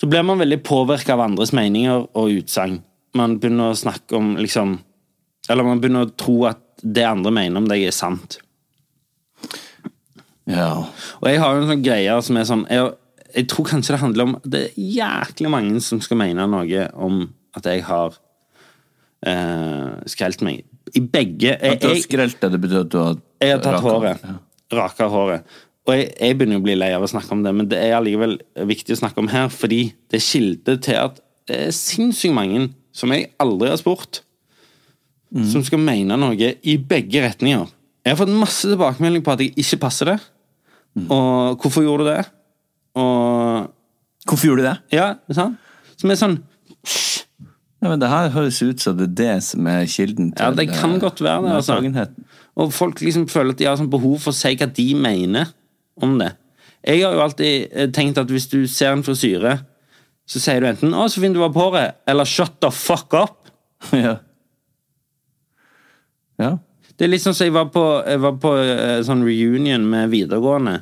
så blir man veldig påvirka av andres meninger og utsagn. Man begynner å snakke om liksom Eller man begynner å tro at det andre mener om deg, er sant.
Ja.
Og jeg har jo en sånn greie som er sånn jeg, jeg tror kanskje det handler om Det er jæklig mange som skal mene noe om at jeg har eh, skrelt meg. I begge jeg,
At du har skrelt det, det betyr at du har
jeg har tatt
raka-
håret.
Ja.
Raka håret. Og jeg, jeg begynner å bli lei av å snakke om det, men det er allikevel viktig å snakke om her, fordi det er kilde til at det er sinnssykt mange som jeg aldri har spurt, som skal mene noe i begge retninger. Jeg har fått masse tilbakemelding på at jeg ikke passer det. Og hvorfor gjorde du det? Og
Hvorfor gjorde du det?
Ja, sant? Som er sånn
Ja, men det her høres ut som det er det som er kilden til
Ja, det kan
eh,
godt være det, altså. Og folk liksom føler at de har sånn behov for å si hva de mener om det. Jeg har jo alltid eh, tenkt at hvis du ser en frisyre, så sier du enten 'Å, så fin du var på håret', eller 'shut the fuck up'.
ja. Ja.
Det er litt sånn som jeg var på, jeg var på eh, sånn reunion med videregående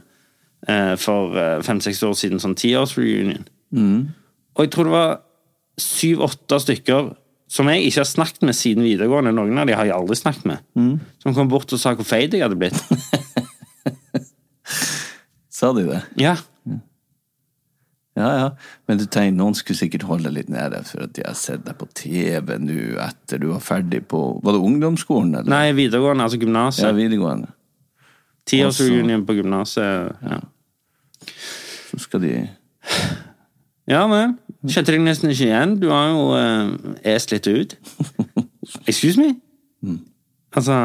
eh, for fem-seks år siden. Sånn tiårsreunion. Mm. Og jeg tror det var syv-åtte stykker som jeg ikke har snakket med siden videregående. Noen av de har jeg aldri snakket med. Som kom bort og sa hvor feit jeg hadde blitt.
Sa de det?
Ja,
Ja, ja. Men du tenker, noen skulle sikkert holde litt nede for at de har sett deg på TV nå etter du var ferdig på Var det ungdomsskolen, eller?
Nei, videregående, altså
Ja,
gymnaset.
videregående.
Tiårsreunion på gymnaset. Ja.
Så skal de
ja, men kjente deg nesten ikke igjen. Du har jo uh, est litt ut. Excuse me? Altså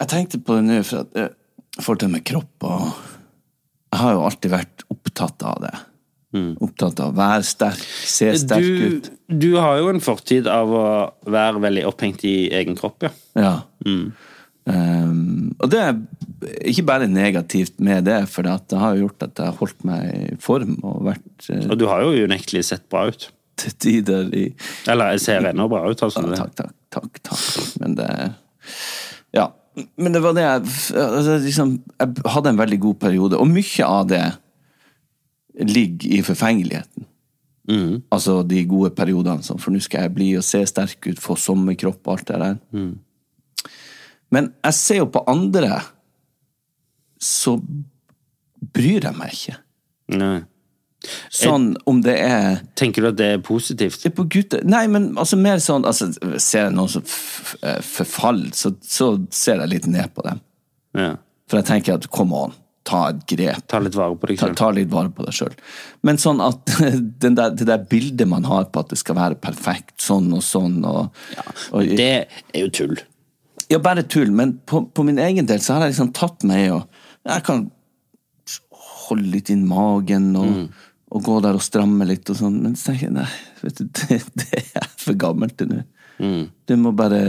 Jeg tenkte på det nå, for at eh, for det med kropp og Jeg har jo alltid vært opptatt av det. Opptatt av å være sterk, se sterk
du,
ut.
du har jo en fortid av å være veldig opphengt i egen kropp, ja.
Ja. Um, og det er ikke bare negativt med det, for det har jo gjort at jeg har holdt meg i form og vært uh,
Og du har jo unektelig sett bra ut.
til tider i
Eller jeg ser ennå bra ut, altså.
Ja, takk, takk, takk, takk. Men det Ja. Men det var det jeg altså, liksom, Jeg hadde en veldig god periode, og mye av det ligger i forfengeligheten. Altså de gode periodene, sånn, for nå skal jeg bli og se sterk ut, få sommerkropp og alt det der. Men jeg ser jo på andre, så bryr jeg meg ikke.
Nei.
Sånn om det er
Tenker du at det er positivt?
Det er på gutter Nei, men altså mer sånn altså, Ser jeg noen som f- forfaller, så, så ser jeg litt ned på dem.
Ja.
For jeg tenker at come on. Ta et grep.
Ta litt vare på deg
Ta,
selv.
ta litt vare på deg sjøl. Men sånn at den der, det der bildet man har på at det skal være perfekt, sånn og sånn og, og
Det er jo tull.
Ja, bare tull, men på, på min egen del så har jeg liksom tatt meg i å Jeg kan holde litt inn magen og,
Mm.
og gå der og stramme litt og sånn, men så tenker jeg nei, vet du, det, det er for gammelt til nå.
Mm.
Du må bare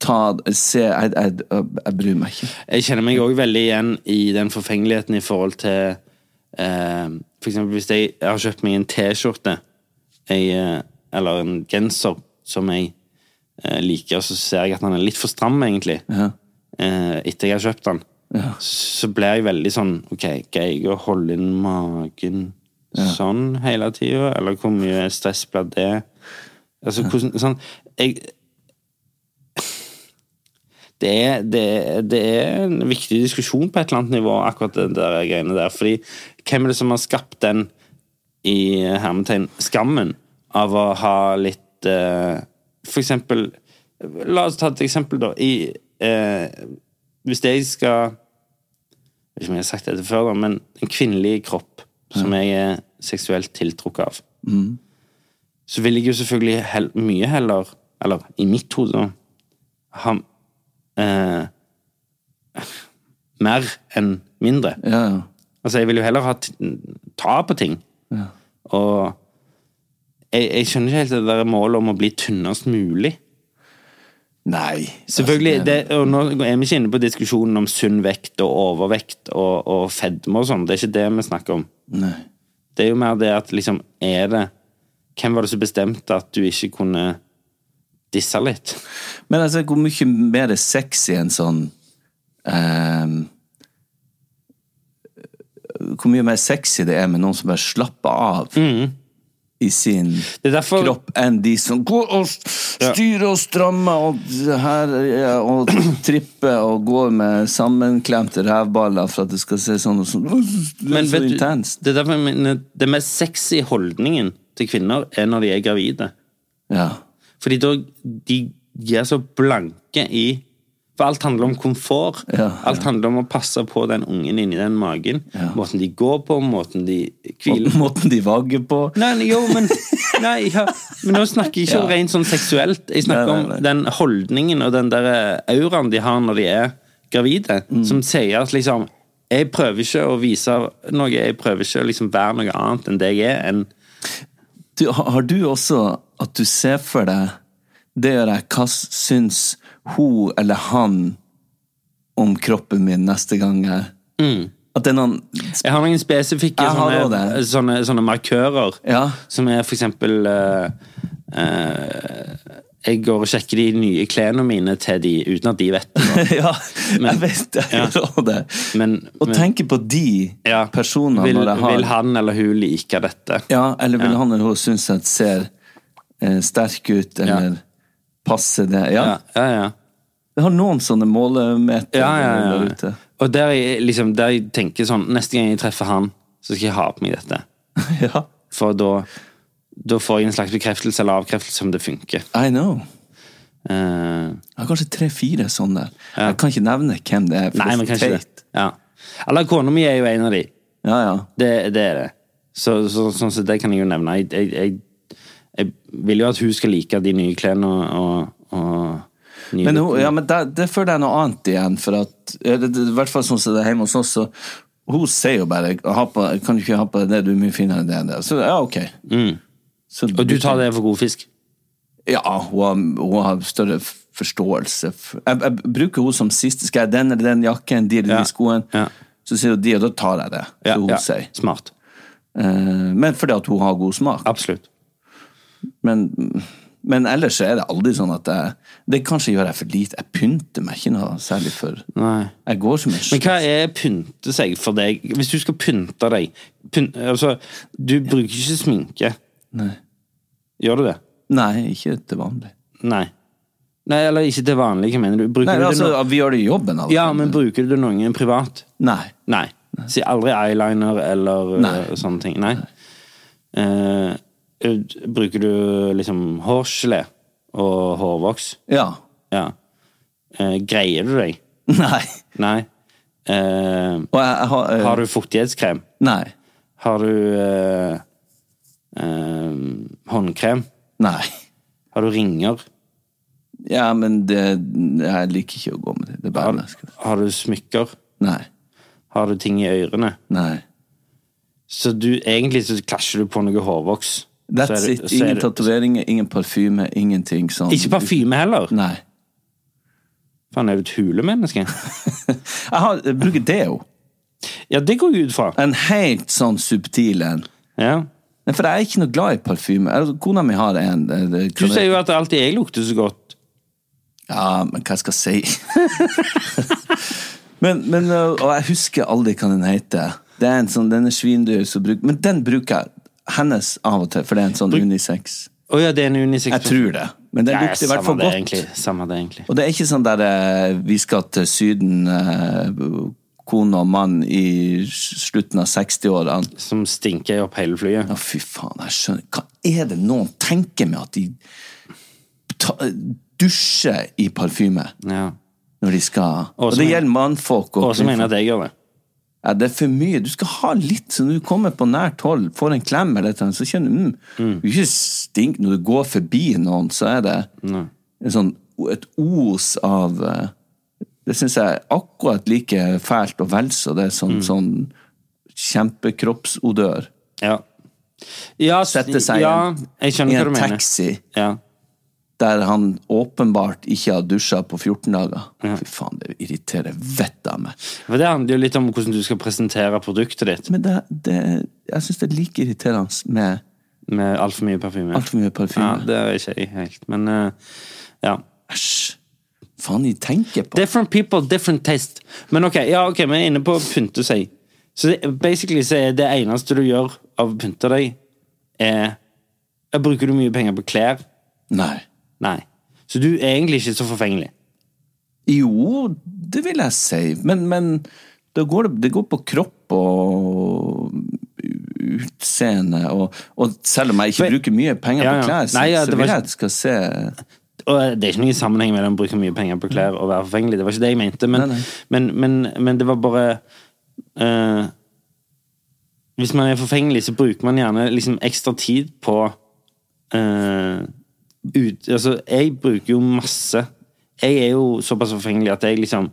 ta Se, jeg, jeg, jeg bryr meg ikke.
Jeg kjenner meg òg veldig igjen i den forfengeligheten i forhold til eh, For eksempel hvis jeg, jeg har kjøpt meg en T-skjorte eh, eller en genser som jeg eh, liker, og så ser jeg at den er litt for stram, egentlig,
Ja.
eh, etter jeg har kjøpt den, så blir jeg veldig sånn Ok, greier jeg å holde inn magen sånn hele tida, eller hvor mye stress blir det? Altså, hvordan Sånn Jeg det er, det, det er en viktig diskusjon på et eller annet nivå, akkurat det der greiene der. Fordi hvem er det som har skapt den, i hermetegn, skammen av å ha litt eh, For eksempel La oss ta et eksempel, da. I, eh, hvis jeg skal Jeg vet ikke om jeg har sagt dette før, da, men en kvinnelig kropp som jeg er seksuelt tiltrukket av, så vil jeg jo selvfølgelig hell, mye heller, eller i mitt hode, ha eh, mer enn mindre.
Ja, ja.
Altså, jeg vil jo heller ha ta på ting. Og jeg, jeg skjønner ikke helt det der målet om å bli tynnest mulig.
Nei.
Selvfølgelig,
altså,
det, og Nå er vi ikke inne på diskusjonen om sunn vekt og overvekt og, og fedme og sånn. Det er ikke det vi snakker om.
Nei.
Det er jo mer det at liksom, er det Hvem var det som bestemte at du ikke kunne disse litt?
Men altså, hvor mye mer sexy en sånn um, Hvor mye mer sexy det er med noen som bare slapper av i sin
Mm. Det er derfor
kropp, enn de som går og styrer og strammer og, her, og tripper og går med sammenklemte rævballer for at det skal se sånn og sånn.
Men
så
vet du,
intenst.
det er derfor jeg mener Det mest sexy holdningen til kvinner er når de er gravide.
Ja.
Fordi da de, gir så blanke i For alt handler om komfort.
Ja,
Alt handler om å passe på den ungen inni den magen. Måten de går på, måten de hviler
Måten de vagger på.
Nei, jo, men Nei, men nå snakker jeg ikke
Ja.
rent sånn seksuelt. Jeg snakker
Nei, nei, nei.
om den holdningen og den der auraen de har når de er gravide,
Mm.
som sier at liksom Jeg prøver ikke å vise noe, jeg prøver ikke å liksom være noe annet enn det jeg er. enn
Du, har du også at du ser for deg Det gjør jeg. Hva syns hun eller han om kroppen min neste gang jeg At det er noen
Jeg har noen spesifikke sånne, sånne, sånne markører.
Ja.
Som er for eksempel uh, eh, Jeg går og sjekker de nye klærne mine til de uten at de vet det.
Ja, jeg vet jeg
Ja.
det.
Men, og
tenke på de
ja,
personene
vil,
når jeg har
vil han eller hun like dette?
Ja, eller vil
Ja.
han eller hun synes at ser eh, sterk ut, eller passer det? Ja.
Ja, ja, ja.
Jeg har noen sånne målemeter
ja, ja,
der
ja.
ute.
Og der jeg, liksom, der jeg tenker sånn Neste gang jeg treffer han, så skal jeg ha på meg dette.
ja.
For da, da får jeg en slags bekreftelse eller avkreftelse om det funker.
I know.
Uh,
Jeg har kanskje tre-fire sånne. Jeg kan ikke nevne hvem det er.
nei, men kanskje det. Ja. Eller kona mi er jo en av de.
Ja, ja.
Det, det er det. Så, så, så, så, det kan jeg jo nevne. Jeg, jeg, jeg, jeg vil jo at hun skal like de nye klærne og, og, og nye
Men, hun, ja, men det, det føler jeg noe annet igjen, for at ja, I hvert fall sånn som det er hjemme hos oss, så hun sier jo bare på, 'Kan du ikke ha på det, du er mye finere enn det'. Så ja, ok.
Mm. Og du tar det for god fisk?
Ja, hun har, hun har større forståelse. Jeg, jeg bruker hun som siste. Skal jeg den eller den jakken, de eller
Ja,
de skoene?
ja.
Så sier hun de, og da tar jeg det.
Ja,
hun
ja.
sier.
Smart.
Eh, men fordi at hun har god smak.
Absolutt.
Men, men ellers så er det aldri sånn at jeg Det kanskje gjør jeg for lite. Jeg pynter meg ikke noe særlig for
Nei.
Jeg går som en
Men hva er pynte seg for deg? Hvis du skal pynte deg pynt, altså, Du bruker ikke sminke.
Nei.
Gjør du det?
Nei, ikke til vanlig.
Nei. Nei, Eller ikke til vanlig, hva mener du? Bruker
Nei,
du det
altså,
no
Vi gjør det i jobben. Altså.
ja, men bruker du det noen privat?
Nei.
Nei. Si aldri eyeliner eller
Nei.
uh, sånne ting. Nei. Nei. uh, bruker du liksom hårgelé og hårvoks?
Ja.
Ja. Uh, greier du deg?
Nei.
Nei.
Uh, jeg, jeg har, eh,
har du fuktighetskrem?
Nei.
Har du eh, håndkrem?
Nei.
Har du ringer?
Ja, men det Jeg liker ikke å gå med det. Det er bare
Har, har du smykker?
Nei.
Har du ting i ørene?
Nei.
Så du, egentlig så klasjer du på noe hårvoks.
That's it. Ingen tatoveringer, ingen parfyme, ingenting sånn.
Ikke parfyme heller?
Nei.
Faen, er du et hulemenneske?
Jeg, har, jeg bruker deo.
Ja, det går jeg ut fra.
En helt sånn subtil en.
Ja.
Nei, For jeg er ikke noe glad i parfyme. Altså, Kona mi har en. Det, det,
Du sier jo at alltid jeg lukter så godt.
Ja, men hva skal jeg si? men, men, øh, og jeg husker aldri hva den heter. Det er en sånn, den er svindyr, som bruker Men den bruker jeg. Hennes av og til, for det er en sånn unisex.
Oh, ja, det er en unisex.
Jeg tror det. Men den lukter i hvert fall godt.
Egentlig. Samme det, egentlig.
Og det er ikke sånn der eh, vi skal til Syden, eh, kone og mann i slutten av 60-årene.
Som stinker opp hele flyet.
Ja, fy faen, jeg skjønner Hva er det noen tenker med at de dusjer i parfyme
Ja.
når de skal Og, det gjelder mannfolk og
så mener jeg at jeg gjør det.
Ja, det er for mye. Du skal ha litt, så når du kommer på nært hold, får en klem eller annet, så kjenner du mm, Du ikke stink når du går forbi noen, så er det en sånn, et os av eh, Det syns jeg er akkurat like fælt og vel så det er sånn, sånn kjempekroppsodør.
Ja. ja
Sette seg
ja,
i en, i en taxi
Ja.
der han åpenbart ikke har dusja på 14 dager. Fy faen, det irriterer vettet av meg.
For det handler jo litt om hvordan du skal presentere produktet ditt
Men det, det, jeg syns det er like irriterende med
med altfor mye parfyme.
altfor mye parfyme.
Ja, det er ikke jeg helt, men uh, ja.
Æsj. Faen, de tenker på
Different people, different taste. Men ok, ja, ok, vi er inne på å pynte seg. Så det, basically så er det eneste du gjør av å pynte deg, er ja, Bruker du mye penger på klær?
Nei.
Nei. Så du er egentlig ikke så forfengelig.
Jo, det vil jeg si, men, men det, går, det går på kropp og utseende, og, og selv om jeg ikke bruker mye penger
Ja, ja.
på klær, så,
Nei, ja,
så vil jeg at det skal se
Og det er ikke noen sammenheng mellom å bruke mye penger på klær og være forfengelig. Det var ikke det jeg mente, men,
Nei, nei.
men, men, men det var bare uh, Hvis man er forfengelig, så bruker man gjerne liksom ekstra tid på uh, ut, Altså, jeg bruker jo masse Jeg er jo såpass forfengelig at jeg liksom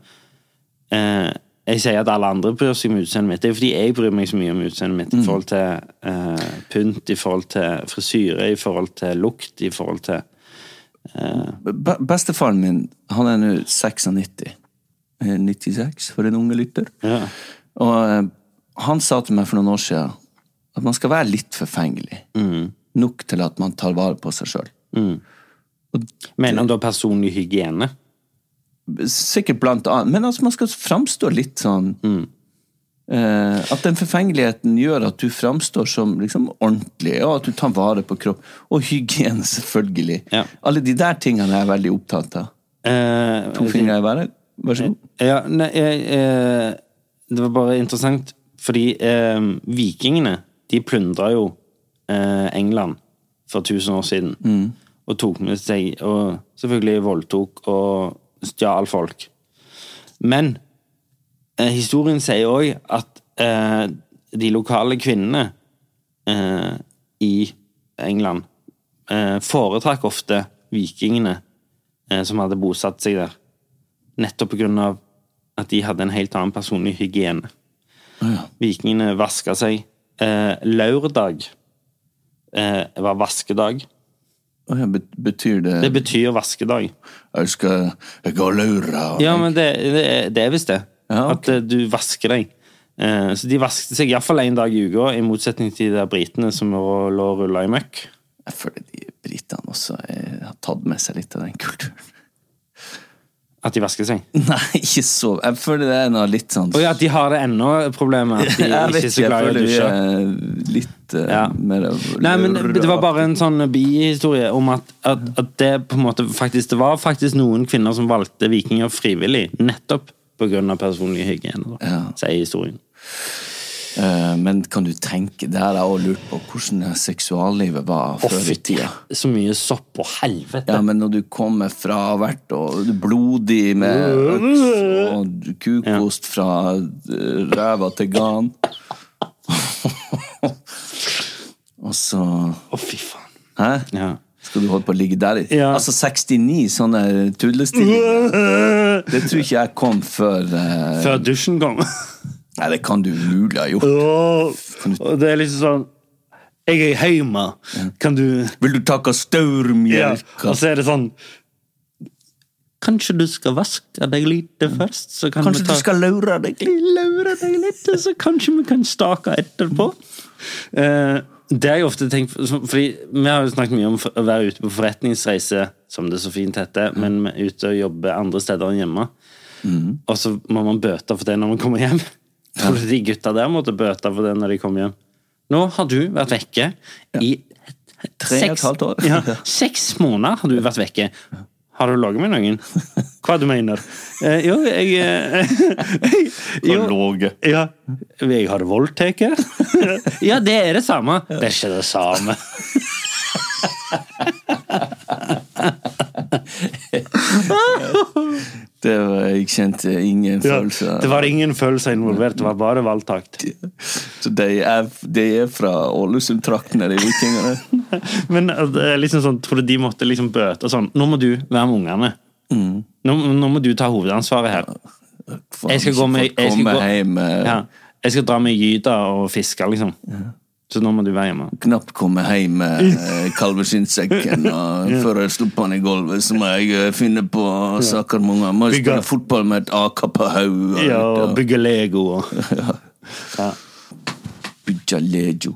uh, Jeg sier at alle andre bryr seg om utseendet mitt. Det er fordi jeg bryr meg så mye om utseendet mitt i forhold til uh, pynt, i forhold til frisyre, i forhold til lukt, i forhold til
Be- Bestefaren min, han er nå 96. Eh, 96, for en unge lytter.
Ja.
Og eh, han sa til meg for noen år siden at man skal være litt forfengelig.
Mm.
Nok til at man tar vare på seg sjøl.
Mener han da personlig hygiene?
Sikkert blant annet. Men altså, man skal framstå litt sånn eh, At den forfengeligheten gjør at du framstår som liksom ordentlig, og at du tar vare på kropp. Og hygiene, selvfølgelig.
Ja.
Alle de der tingene er jeg veldig opptatt av.
Eh,
To fingre i været. Vær så god.
Ja, nei, jeg, eh, det var bare interessant, fordi eh, vikingene, de plyndra jo eh, England for 1000 år siden. Og tok med seg Og selvfølgelig voldtok og stjal folk. Men eh, historien sier òg at eh, de lokale kvinnene eh, i England eh, foretrakk ofte vikingene eh, som hadde bosatt seg der. Nettopp på grunn av at de hadde en helt annen personlig hygiene. Vikingene vaska seg. Eh, lørdag eh, var vaskedag.
Oh, ja, betyr det
Det betyr vaskedag.
Jeg skal jeg går lure og
Ja, men det, det, det er visst det.
Ja, okay.
At eh, du vasker deg. Eh, så de vasket seg iallfall én dag i uka, i motsetning til de der britene som lå og rulla i møkk.
Jeg føler de britene også eh, har tatt med seg litt av den kulturen.
At de vasker seg.
Nei, ikke så Jeg føler det er noe litt sånn
Og ja, at de har det ennå, problemet. At de
Jeg
ikke er
ikke,
så glad i å dusje.
litt uh,
Ja.
mer
Nei, men det var bare en sånn bihistorie om at, at, at det på en måte faktisk Det var faktisk noen kvinner som valgte vikinger frivillig, nettopp av personlig hygiene, da,
Ja.
sier historien.
Eh, men kan du tenke, det har jeg òg lurt på, hvordan seksuallivet var før i tida.
Så mye sopp og helvete.
Ja, men når du kommer fra hvert og blodig med øks og kukost fra eh, ræva til gan Og så
Å, fy faen.
Hæ?
Ja.
Skal du holde på å ligge der?
Ja.
Altså 69 sånne tullestillinger. Det tror ikke jeg kom før eh,
Før dusjen kom.
Nei, det kan du mulig ha gjort.
Og det er liksom sånn Jeg er hjemme. Kan du
Vil du takke
Ja. Og så er det sånn Kanskje du skal vaske deg litt først? Så kan
Kanskje
ta,
du skal laure deg litt?
laure deg litt, så kanskje vi kan stake etterpå? Eh, det har jeg ofte tenkt Fordi Vi har jo snakket mye om å være ute på forretningsreise, som det så fint heter, men vi er ute og jobber andre steder enn hjemme. Og så må man bøte for det når man kommer hjem. Tror du de gutta der måtte bøte for det når de kom hjem? Nå har du vært vekke i
Tre og et halvt år.
Ja, seks måneder har du vært vekke. Har du ligget med noen? Hva du mener eh, Jo, jeg, eh, jeg
jo.
Ja. Jeg har voldtatt. ja, det er det samme. Det er ikke det samme.
Det var, jeg kjente ingen
Ja,
følelser.
det var ingen følelser involvert, det var bare valgtakt.
Så de er, de er fra Ålesund-traktene, de vikingene.
Men eh, liksom sånn, tror du de måtte liksom bøte sånn Nå må du være med ungene. Nå, nå må du ta hovedansvaret her. Jeg skal gå med- jeg skal gå-
eh,
Ja. Jeg skal dra med gyda og fiske, liksom. Så nå må du være hjemme.
Knapt komme hjem med eh, kalveskinnsekken. Og før jeg slipper den i gulvet, så må jeg finne på saker med unger. Må spille fotball med et AK på hodet.
Ja, og bygge Lego og ja.
Bygge Lego.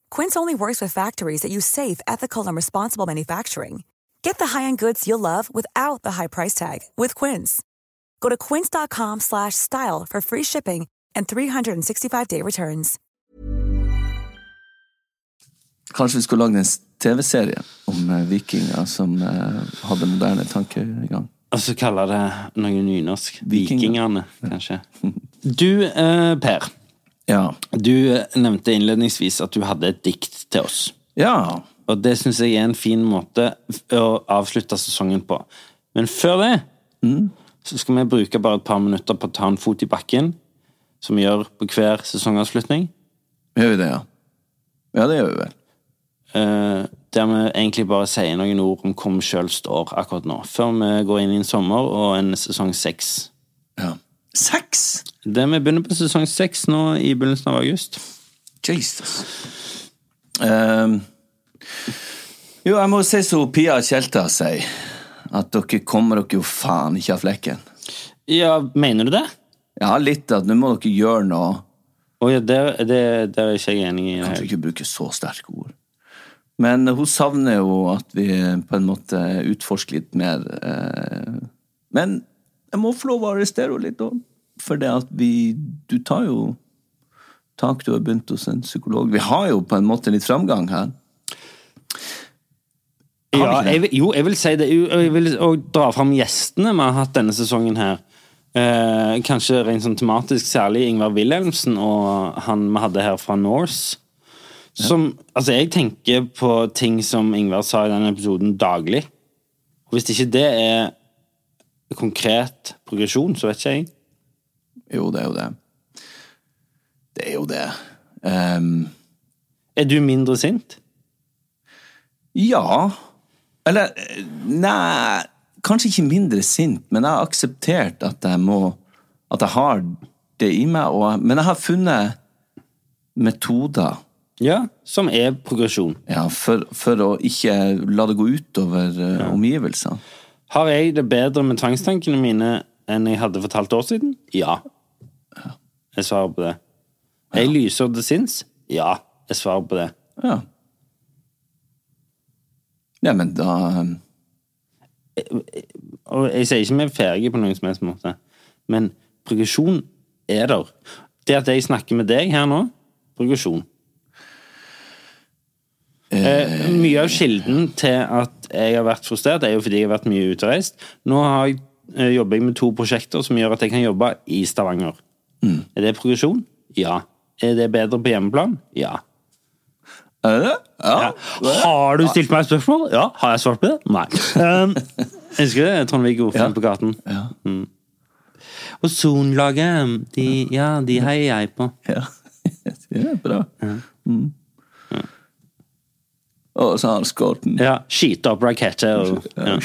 Quince only works with factories that use safe, ethical, and responsible manufacturing. Get the high-end goods you'll love without the high price tag with Quince. Go to quince.com slash style for free shipping and 365-day returns.
Kanskje vi skulle lagd en TV-serie om eh, vikinger som eh, hadde moderne tankegang.
Og så kaller det noe nynorsk.
Vikinger.
Vikingene, kanskje. Du, uh, Per.
Ja.
Du eh, nevnte innledningsvis at du hadde et dikt til oss.
ja.
Og det syns jeg er en fin måte å avslutte sesongen på. Men før det så skal vi bruke bare et par minutter på å ta en fot i bakken, som vi gjør på hver sesongavslutning.
Gjør vi det, ja? Ja, det gjør vi vel.
Uh, der vi egentlig bare sier noen ord om hvor vi sjøl står akkurat nå. Før vi går inn i en sommer og en sesong seks.
Ja. Seks?
Det Vi begynner på sesong seks nå i begynnelsen av august.
Jesus. Um, jo, jeg må si som Pia Tjelta sier, at dere kommer dere jo faen ikke av flekken.
Ja, mener du det?
Ja, litt at nå må dere gjøre noe.
Å ja, der, det, der er ikke jeg enig i. Jeg
Kanskje ikke bruke så sterke ord. Men hun savner jo at vi på en måte utforsker litt mer. eh, Men jeg må få lov å arrestere henne litt òg. For det at vi Du tar jo tak, du har begynt hos en psykolog. Vi har jo på en måte litt framgang her.
Ja, jeg, jo, jeg vil si det. Jeg vil dra fram gjestene vi har hatt denne sesongen her. Eh, kanskje rent sånn tematisk, særlig Ingvar Wilhelmsen og han vi hadde her fra Norse. Som, altså Jeg tenker på ting som Ingvar sa i den episoden daglig. Og Hvis ikke det er konkret progresjon, så vet ikke jeg.
Jo, det er jo det. Det er jo det. Um,
Er du mindre sint?
ja. Eller eh, Nei, kanskje ikke mindre sint, men jeg har akseptert at jeg må At jeg har det i meg. Og, men jeg har funnet metoder
Ja, som er progresjon.
ja, for, for å ikke la det gå utover uh, omgivelsene.
Har jeg det bedre med tvangstankene mine enn jeg hadde for et halvt år siden? Ja. Jeg svarer på det. Er jeg lysere til sinns? Ja. Jeg svarer på det.
Ja. Ja, men da um,
Og jeg sier ikke vi er ferdige på noen som helst måte, men progresjon er der. Det at jeg snakker med deg her nå, progresjon. Eh, mye av kilden til at jeg har vært frustrert, er jo fordi jeg har vært mye utreist. Nå har jeg, eh, jobber jeg med to prosjekter som gjør at jeg kan jobbe i Stavanger. Er det progresjon? Ja. Er det bedre på hjemmeplan? Ja.
Er det det? Ja.
Har du stilt meg et spørsmål? Ja. Har jeg svart på det? Nei. Um, husker du det, Trond-Viggo
Ja.
På gaten.
Ja.
Og Son-laget, de, ja, de heier jeg på.
Ja. det er bra. Mm. Og så har han skåret den.
Ja, Skyte opp raketter og ja.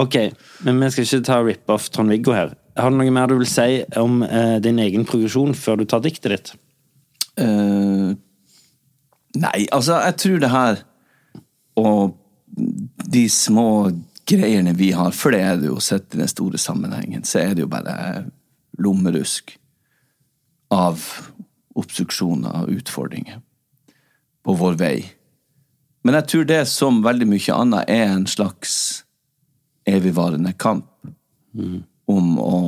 Ok, men vi skal ikke ta rip-off Trond-Viggo her. Har du noe mer du vil si om uh, din egen progresjon før du tar diktet ditt?
Uh, nei, altså, jeg tror det her Og de små greiene vi har, for det er det jo sett i den store sammenhengen, så er det jo bare lommerusk av obstruksjoner og utfordringer på vår vei. Men jeg tror det, som veldig mye annet, er en slags evigvarende kamp om å,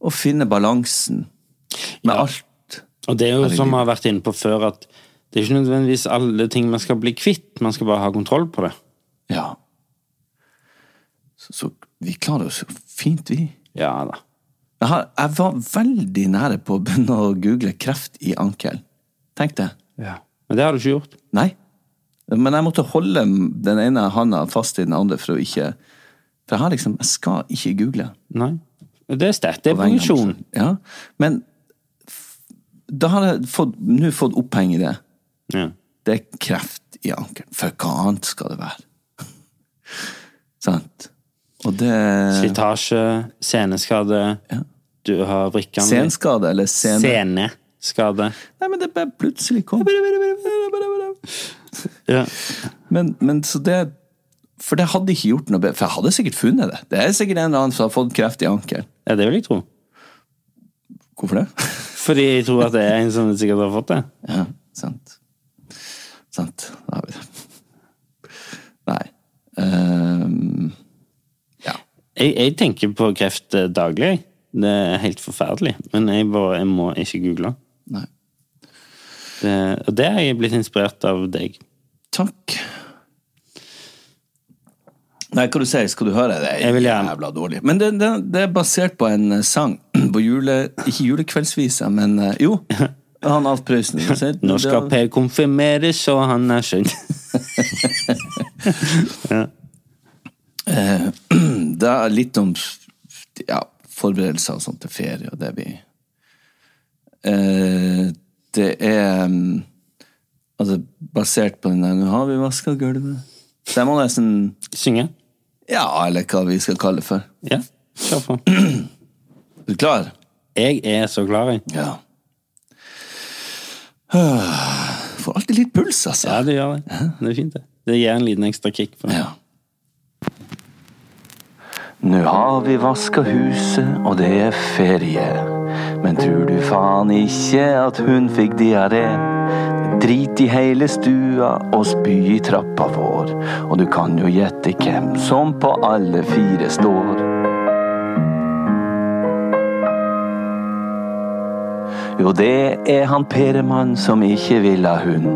å finne balansen med alt.
Og det er jo som vi har vært inne på før, at det er ikke nødvendigvis alle ting man skal bli kvitt, man skal bare ha kontroll på det.
Ja. Så, så vi klarer oss fint, vi.
Ja da.
Jeg, har, jeg var veldig nære på å begynne å google kreft i ankel. Tenk det.
Men det har du ikke gjort.
Nei. Men jeg måtte holde den ene handa fast i den andre for å ikke For jeg har liksom Jeg skal ikke google.
Nei. Det er sterkt. Det er
selv. Ja. Men da har jeg fått, nå fått oppheng i det.
Ja.
Det er kreft i ankelen. For hva annet skal det være? Sant? Og det
Slitasje, seneskade,
Ja.
Du har vrikkene
Senskade eller sene...
Seneskade.
Nei, men det bare plutselig kom.
Ja.
Men, men så det For det hadde ikke gjort noe bedre. For jeg hadde sikkert funnet det. Det er sikkert en eller annen som har fått kreft i ankelen.
ja, det vil jeg tro.
Hvorfor det?
Fordi jeg tror at det er en som sikkert har fått det.
Ja, sant. Sant. Da har vi det. Nei. Um, ja.
Jeg, jeg tenker på kreft eh, daglig. Det er helt forferdelig. Men jeg, bare, jeg må ikke google.
Nei.
Det, og det har jeg blitt inspirert av deg.
Takk. Nei, hva du sier, skal du høre? Det er jævla dårlig. Men det, det, det er basert på en eh, sang. På jule... Ikke julekveldsvisa, men eh, jo. Han Alf Prøysen.
Nå skal Per konfirmeres, og han er skjønn.
ja. Det er litt om ja, forberedelser og sånt til ferie, og det vi eh, Det er mm, Altså, basert på den der 'Nå har vi vaska gulvet'. Jeg må nesten
Synge?
Ja, eller hva vi skal kalle det for.
Ja, kjør på.
Er du klar?
Jeg er så klar, jeg.
Ja. Får alltid litt puls, altså.
Ja, det gjør det. Det er fint, det. Det gir en liten ekstra kick. For det.
Ja. Nå har vi vaska huset, og det er ferie. Men tror du faen ikke at hun fikk diaré? Drit i hele stua og spy i trappa vår. Og du kan jo gjette hvem som på alle fire står. Jo, det er han Peremann som ikke vil ha hund.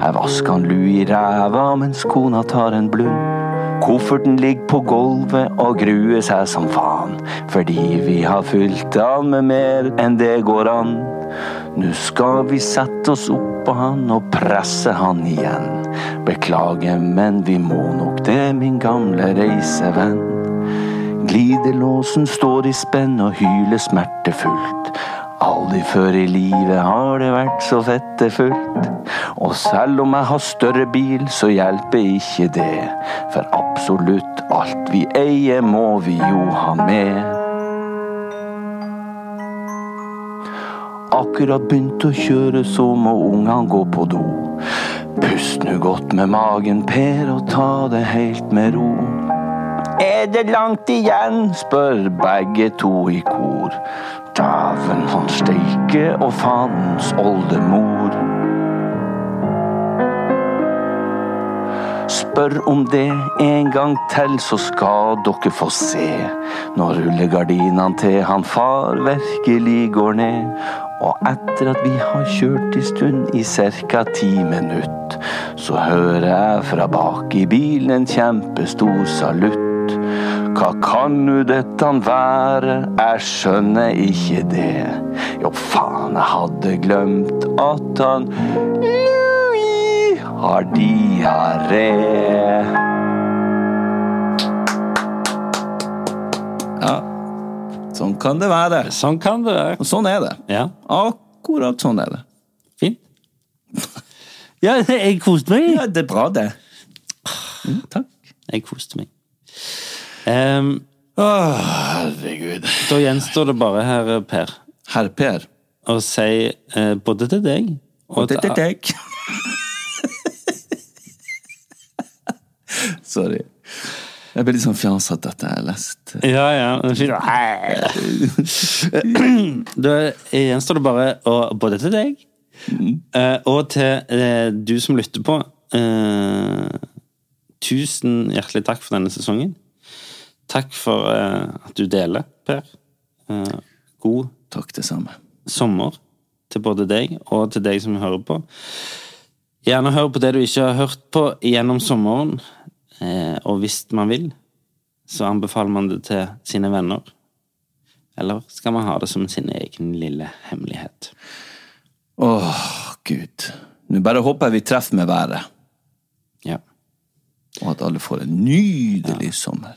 Jeg vasker han lu i ræva mens kona tar en blund. Kofferten ligger på gulvet og gruer seg som faen, fordi vi har fylt han med mer enn det går an. Nå skal vi sette oss oppå han og presse han igjen. Beklager, men vi må nok det, min gamle reisevenn. Glidelåsen står i spenn og hyler smertefullt. Aldri før i livet har det vært så fettefullt. Og selv om jeg har større bil, så hjelper ikke det. For absolutt alt vi eier, må vi jo ha med. Akkurat begynt å kjøre, så må ungene gå på do. Pust nå godt med magen, Per, og ta det helt med ro. Er det langt igjen? spør begge to i kor. Dæven han steike og fandens oldemor. Spør om det en gang til, så skal dere få se. Når rullegardinene til han far virkelig går ned. Og etter at vi har kjørt en stund i ca. ti minutt, så hører jeg fra bak i bilen en kjempestor salutt. Hva kan nu dette være? Jeg skjønner ikke det. Jo, faen, jeg hadde glemt at han Louis har diaré. Ja, sånn kan det være.
Sånn kan det være.
Og sånn er det.
Ja.
Akkurat sånn er det.
Fint. Ja, jeg koste meg.
Ja, det er bra, det. Mm, takk.
Jeg koste meg. Ehm,
oh, herregud.
da gjenstår det bare her, Per,
Herr Per.
å si eh, både til deg
Og til er deg. Sorry. Jeg ble litt sånn fjasete at jeg har lest.
Ja, ja. Da gjenstår det bare å både til deg eh, og til eh, du som lytter på. eh, tusen hjertelig takk for denne sesongen. Takk for eh, at du deler, Per. Eh, god
Takk, det samme.
sommer til både deg og til deg som hører på. Gjerne hør på det du ikke har hørt på gjennom sommeren. Eh, og hvis man vil, så anbefaler man det til sine venner. Eller skal man ha det som sin egen lille hemmelighet?
Åh, gud. Nå bare håper jeg vi treffer med været,
Ja.
og at alle får en nydelig sommer.